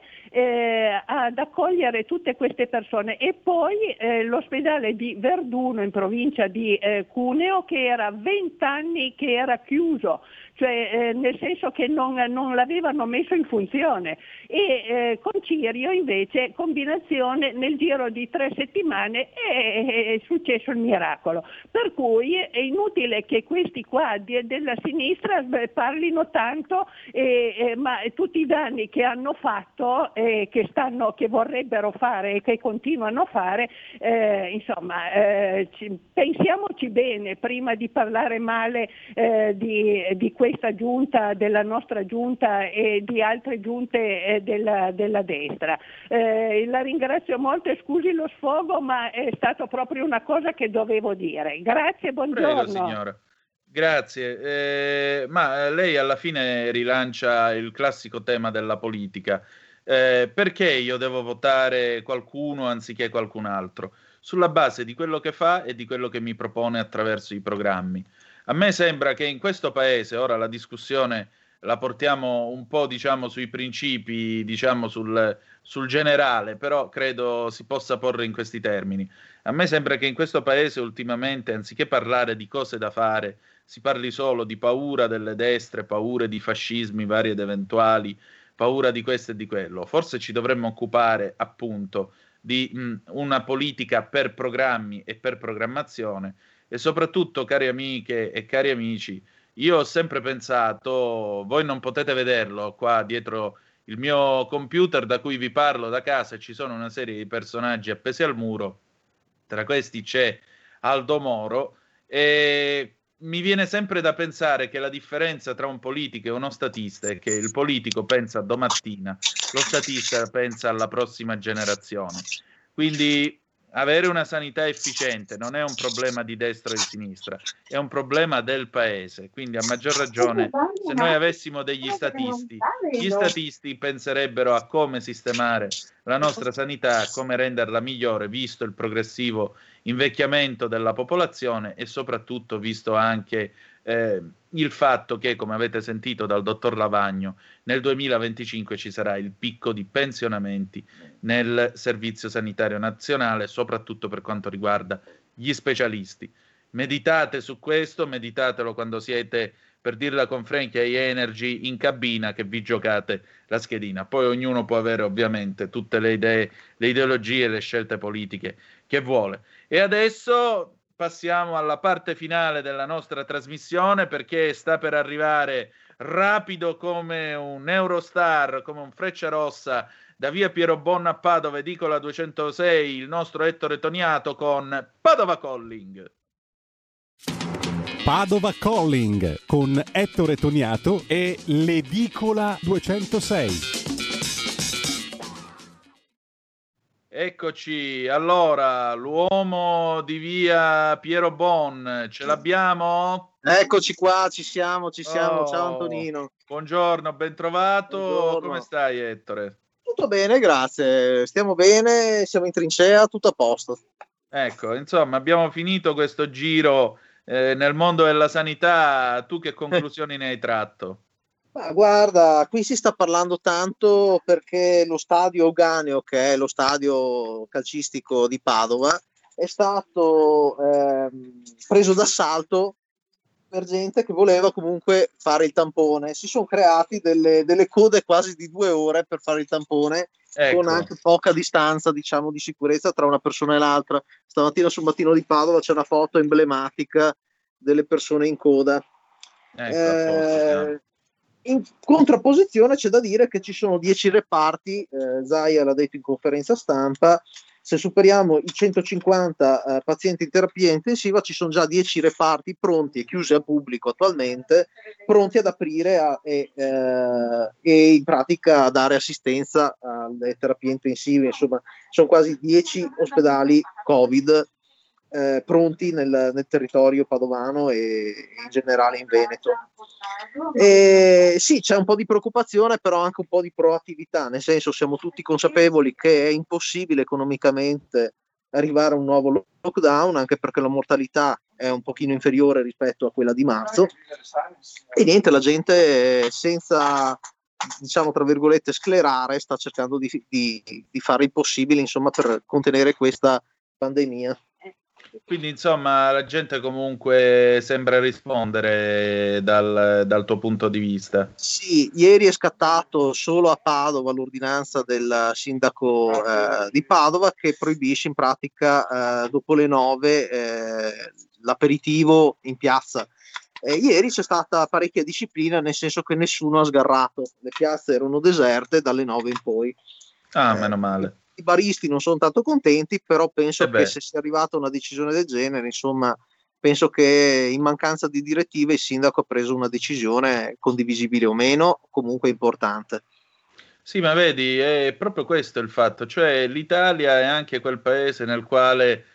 ad accogliere tutte queste queste persone. E poi eh, l'ospedale di Verduno in provincia di eh, Cuneo che era vent'anni che era chiuso cioè eh, nel senso che non, non, l'avevano messo in funzione e eh, con Cirio invece combinazione nel giro di tre settimane è, è, successo il miracolo. Per cui è inutile che questi qua della sinistra parlino tanto, eh, ma tutti i danni che hanno fatto, che, stanno, che, vorrebbero fare e che continuano a fare, eh, insomma, eh, ci, pensiamoci bene prima di parlare male eh, di, di questo questa giunta, della nostra giunta e di altre giunte eh, della, della, destra. Eh, la ringrazio molto e scusi lo sfogo, ma è stata proprio una cosa che dovevo dire. Grazie, buongiorno. Prego, signora. Grazie, eh, ma lei alla fine rilancia il classico tema della politica. Eh, perché io devo votare qualcuno anziché qualcun altro? Sulla base di quello che fa e di quello che mi propone attraverso i programmi. A me sembra che in questo paese, ora la discussione la portiamo un po' diciamo sui principi, diciamo sul, sul generale, però credo si possa porre in questi termini. A me sembra che in questo paese ultimamente, anziché parlare di cose da fare, si parli solo di paura delle destre, paure di fascismi vari ed eventuali, paura di questo e di quello. Forse ci dovremmo occupare appunto di mh, una politica per programmi e per programmazione e soprattutto, cari amiche e cari amici, io ho sempre pensato, voi non potete vederlo qua dietro il mio computer da cui vi parlo da casa, ci sono una serie di personaggi appesi al muro, tra questi c'è Aldo Moro, e mi viene sempre da pensare che la differenza tra un politico e uno statista è che il politico pensa a domattina, lo statista pensa alla prossima generazione. Quindi avere una sanità efficiente non è un problema di destra o di sinistra, è un problema del paese. Quindi a maggior ragione, se noi avessimo degli statisti, gli statisti penserebbero a come sistemare la nostra sanità, a come renderla migliore, visto il progressivo invecchiamento della popolazione e soprattutto visto anche eh, il fatto che, come avete sentito dal dottor Lavagno, nel 2025 ci sarà il picco di pensionamenti nel Servizio Sanitario Nazionale, soprattutto per quanto riguarda gli specialisti. Meditate su questo, meditatelo quando siete, per dirla con Frankie, ai Energy in cabina che vi giocate la schedina. Poi ognuno può avere ovviamente tutte le idee, le ideologie le scelte politiche che vuole. E adesso passiamo alla parte finale della nostra trasmissione perché sta per arrivare rapido come un Eurostar, come un Freccia Rossa da via Piero Bonna a Padova, edicola 206, il nostro Ettore Toniato con Padova Calling. Padova Calling con Ettore Toniato e l'edicola 206. Eccoci, allora, l'uomo di via Piero Bon, ce l'abbiamo? Eccoci qua, ci siamo, ci siamo. Oh, Ciao Antonino. Buongiorno, ben trovato. Buongiorno. Come stai Ettore? Tutto bene, grazie. Stiamo bene, siamo in trincea, tutto a posto. Ecco, insomma, abbiamo finito questo giro eh, nel mondo della sanità. Tu che conclusioni ne hai tratto? Ma guarda, qui si sta parlando tanto perché lo stadio Euganeo, che è lo stadio calcistico di Padova, è stato ehm, preso d'assalto per gente che voleva comunque fare il tampone. Si sono creati delle, delle code quasi di due ore per fare il tampone, Ecco. con anche poca distanza, diciamo, di sicurezza tra una persona e l'altra. Stamattina sul mattino di Padova c'è una foto emblematica delle persone in coda. Ecco. Eh, in contrapposizione c'è da dire che ci sono 10 reparti, eh, Zaia l'ha detto in conferenza stampa, se superiamo i 150 eh, pazienti in terapia intensiva ci sono già 10 reparti pronti e chiusi al pubblico attualmente, pronti ad aprire a- e, eh, e in pratica a dare assistenza alle terapie intensive, insomma sono quasi 10 ospedali Covid eh, pronti nel, nel territorio padovano e in generale in Veneto. E sì, c'è un po' di preoccupazione, però anche un po' di proattività, nel senso siamo tutti consapevoli che è impossibile economicamente arrivare a un nuovo lockdown, anche perché la mortalità è un pochino inferiore rispetto a quella di marzo. E niente, la gente senza diciamo tra virgolette sclerare sta cercando di, di- di fare il possibile insomma per contenere questa pandemia. Quindi, insomma, la gente comunque sembra rispondere dal, dal tuo punto di vista. Sì, ieri è scattato solo a Padova l'ordinanza del sindaco eh, di Padova che proibisce in pratica eh, dopo le 9 eh, l'aperitivo in piazza. Eh, ieri c'è stata parecchia disciplina, nel senso che nessuno ha sgarrato, le piazze erano deserte dalle 9 in poi. Ah, meno male. I baristi non sono tanto contenti, però penso Eh che se sia arrivata a una decisione del genere, insomma, penso che in mancanza di direttive il sindaco ha preso una decisione condivisibile o meno, comunque importante. Sì, ma vedi, è proprio questo il fatto, cioè l'Italia è anche quel paese nel quale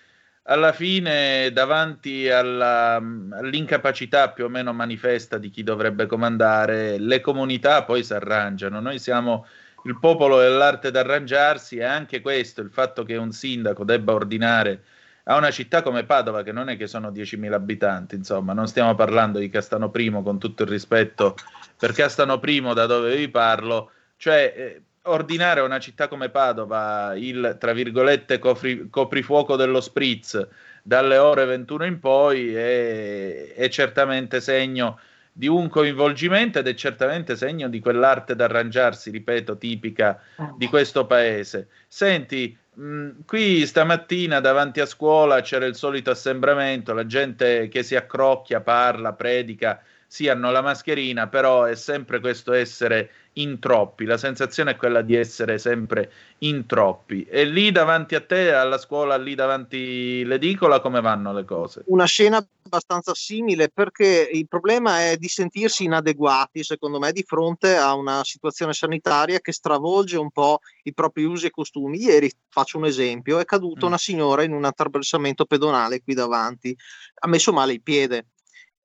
alla fine, davanti alla- all'incapacità più o meno manifesta di chi dovrebbe comandare, le comunità poi si arrangiano. Noi siamo il popolo dell'arte d'arrangiarsi e anche questo, il fatto che un sindaco debba ordinare a una città come Padova, che non è che sono 10.000 abitanti, insomma, non stiamo parlando di Castano Primo, con tutto il rispetto per Castano Primo, da dove vi parlo, cioè eh, ordinare a una città come Padova il, tra virgolette, cofri- coprifuoco dello spritz dalle ore 21 in poi è, è certamente segno di un coinvolgimento ed è certamente segno di quell'arte d'arrangiarsi, ripeto, tipica di questo paese. Senti, mh, qui stamattina davanti a scuola c'era il solito assembramento, la gente che si accrocchia, parla, predica sì, hanno la mascherina, però è sempre questo essere in troppi, la sensazione è quella di essere sempre in troppi. E lì davanti a te, alla scuola, lì davanti l'edicola, come vanno le cose? Una scena abbastanza simile perché il problema è di sentirsi inadeguati, secondo me, di fronte a una situazione sanitaria che stravolge un po' i propri usi e costumi. Ieri, faccio un esempio, è caduta mm. una signora in un attraversamento pedonale qui davanti, ha messo male il piede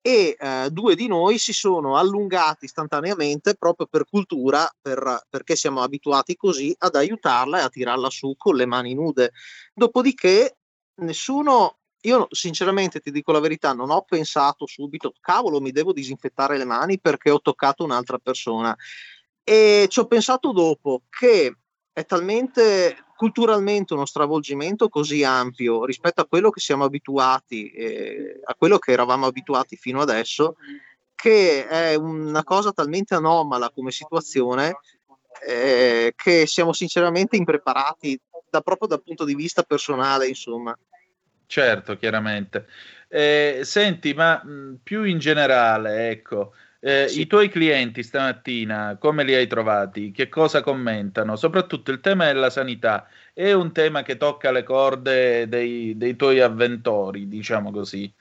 e eh, due di noi si sono allungati istantaneamente proprio per cultura, per, perché siamo abituati così ad aiutarla e a tirarla su con le mani nude. Dopodiché nessuno, io sinceramente ti dico la verità, non ho pensato subito, cavolo, mi devo disinfettare le mani perché ho toccato un'altra persona. E ci ho pensato dopo che è talmente culturalmente uno stravolgimento così ampio rispetto a quello che siamo abituati, eh, a quello che eravamo abituati fino adesso, che è una cosa talmente anomala come situazione eh, che siamo sinceramente impreparati da, proprio dal punto di vista personale, insomma. Certo, chiaramente. Eh, senti, ma mh, più in generale, ecco, eh, sì. I tuoi clienti stamattina come li hai trovati? Che cosa commentano? Soprattutto il tema della sanità è un tema che tocca le corde dei, dei tuoi avventori, diciamo così.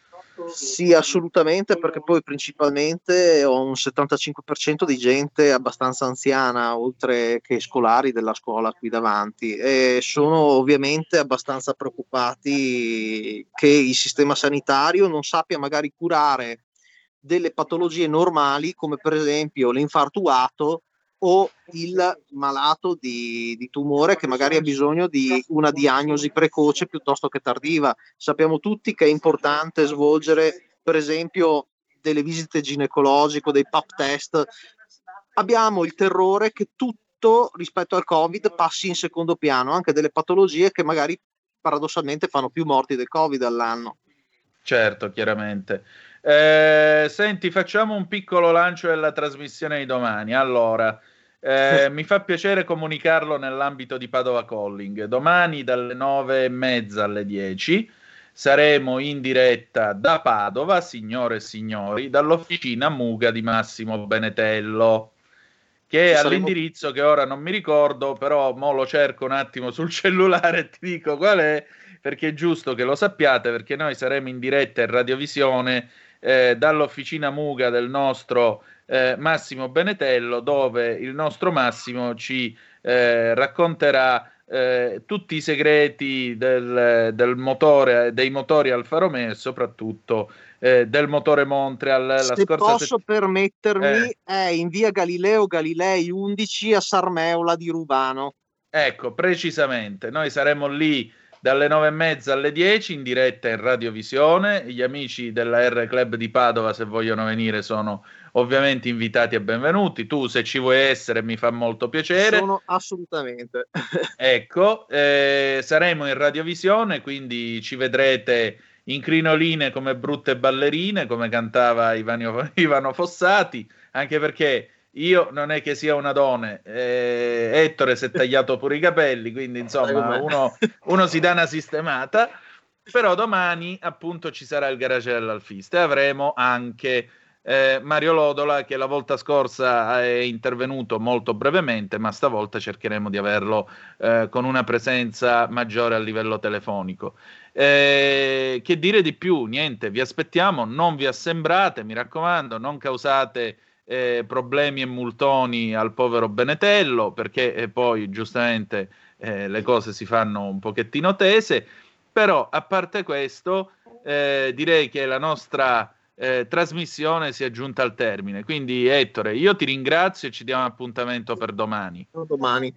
Sì, assolutamente, perché poi principalmente ho un 75% di gente abbastanza anziana, oltre che scolari della scuola qui davanti, e sono ovviamente abbastanza preoccupati che il sistema sanitario non sappia magari curare delle patologie normali come per esempio l'infartuato o il malato di, di, tumore che magari ha bisogno di una diagnosi precoce piuttosto che tardiva. Sappiamo tutti che è importante svolgere per esempio delle visite ginecologiche, dei pap test. Abbiamo il terrore che tutto rispetto al Covid passi in secondo piano, anche delle patologie che magari paradossalmente fanno più morti del Covid all'anno. Certo, chiaramente. Eh, senti, facciamo un piccolo lancio della trasmissione di domani. Allora, eh, mi fa piacere comunicarlo nell'ambito di Padova Calling. Domani dalle nove e mezza alle 10 saremo in diretta da Padova, signore e signori, dall'officina Muga di Massimo Benetello che è all'indirizzo che ora non mi ricordo, però mo lo cerco un attimo sul cellulare e ti dico qual è, perché è giusto che lo sappiate, perché noi saremo in diretta in radiovisione eh, dall'officina Muga del nostro eh, Massimo Benetello, dove il nostro Massimo ci eh, racconterà eh, tutti i segreti del, del, motore, dei motori Alfa Romeo e soprattutto eh, del motore Montreal. La Se posso set... permettermi, eh. è in via Galileo Galilei 11 a Sarmeola di Rubano. Ecco, precisamente, noi saremo lì dalle nove e mezza alle 10 in diretta in radiovisione. Gli amici della R Club di Padova, se vogliono venire, sono ovviamente invitati e benvenuti. Tu, se ci vuoi essere, mi fa molto piacere. Sono assolutamente. ecco, eh, saremo in radiovisione, quindi ci vedrete in crinoline come brutte ballerine, come cantava Ivano, Ivano Fossati, anche perché io non è che sia una donna, eh, Ettore si è tagliato pure i capelli, quindi insomma uno, uno, si dà una sistemata, però domani appunto ci sarà il garage dell'Alfista e avremo anche eh, Mario Lodola che la volta scorsa è intervenuto molto brevemente, ma stavolta cercheremo di averlo eh, con una presenza maggiore a livello telefonico. Eh, che dire di più? Niente, vi aspettiamo, non vi assembrate, mi raccomando, non causate eh, problemi e multoni al povero Benetello, perché eh, poi giustamente eh, le cose si fanno un pochettino tese, però a parte questo eh, direi che la nostra eh, trasmissione si è giunta al termine. Quindi Ettore, io ti ringrazio e ci diamo appuntamento per domani. domani.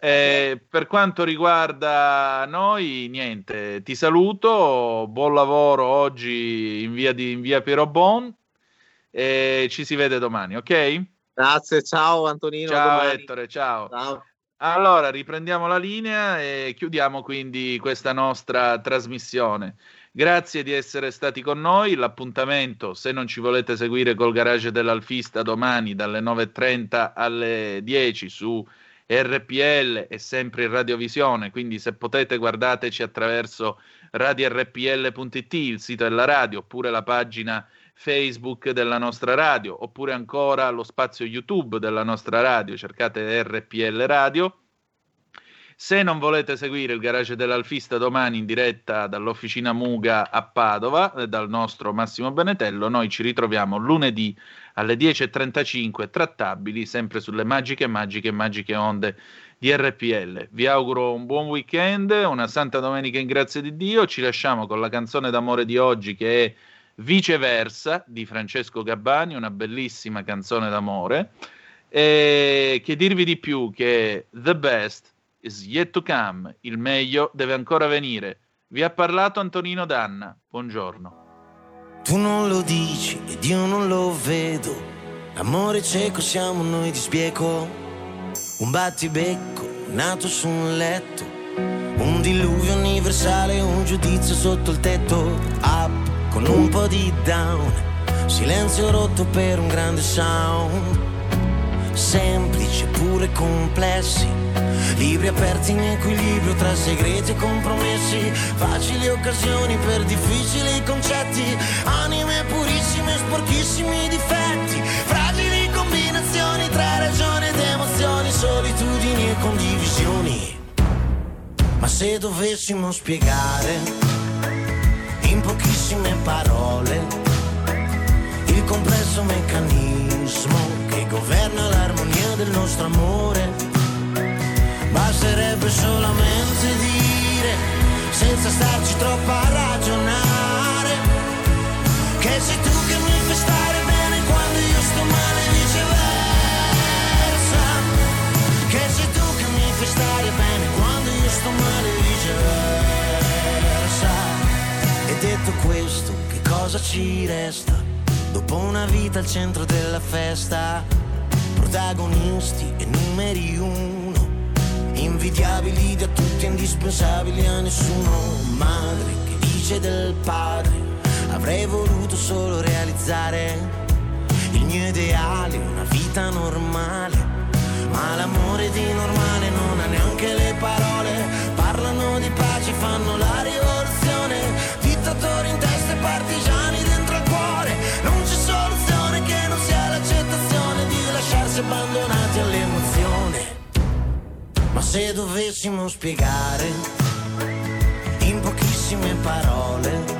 Eh, per quanto riguarda noi, niente, ti saluto, buon lavoro oggi in via, di, in via Piero Bon e ci si vede domani, ok? Grazie, ciao Antonino. Ciao Ettore, ciao. ciao. Allora, riprendiamo la linea e chiudiamo quindi questa nostra trasmissione. Grazie di essere stati con noi. L'appuntamento, se non ci volete seguire col garage dell'Alfista domani dalle 9.30 alle 10 su RPL è sempre in radiovisione, quindi se potete guardateci attraverso radiorpl.it, il sito della radio, oppure la pagina Facebook della nostra radio, oppure ancora lo spazio YouTube della nostra radio, cercate RPL Radio. Se non volete seguire il garage dell'Alfista domani in diretta dall'officina Muga a Padova, eh, dal nostro Massimo Benetello, noi ci ritroviamo lunedì alle 10.35 trattabili, sempre sulle magiche, magiche, magiche onde di RPL. Vi auguro un buon weekend, una santa domenica in grazia di Dio. Ci lasciamo con la canzone d'amore di oggi che è Viceversa di Francesco Gabbani, una bellissima canzone d'amore. E che dirvi di più che The Best is yet to come, il meglio deve ancora venire. Vi ha parlato Antonino Danna. Buongiorno. Tu non lo dici ed io non lo vedo. Amore cieco siamo noi di spieco. Un battibecco nato su un letto. Un diluvio universale, un giudizio sotto il tetto. Up con un po' di down, silenzio rotto per un grande sound, semplici pure complessi, libri aperti in equilibrio tra segreti e compromessi, facili occasioni per difficili concetti, anime purissime, sporchissimi difetti, fragili combinazioni tra ragione ed emozioni, solitudini e condivisioni. Ma se dovessimo spiegare in pochissime parole il complesso meccanismo che governa l'armonia del nostro amore. Basterebbe solamente dire, senza starci troppo a ragionare, che sei tu che mi fai stare bene quando io sto male viceversa. Che sei tu che mi fai stare bene quando io sto male viceversa. Detto questo, che cosa ci resta? Dopo una vita al centro della festa, protagonisti e numeri uno, invidiabili da tutti, indispensabili a nessuno. Madre che dice del padre, avrei voluto solo realizzare il mio ideale, una vita normale. Ma l'amore di normale non ha neanche le parole, parlano di pace, fanno la rivoluzione, abbandonati all'emozione. Ma se dovessimo spiegare in pochissime parole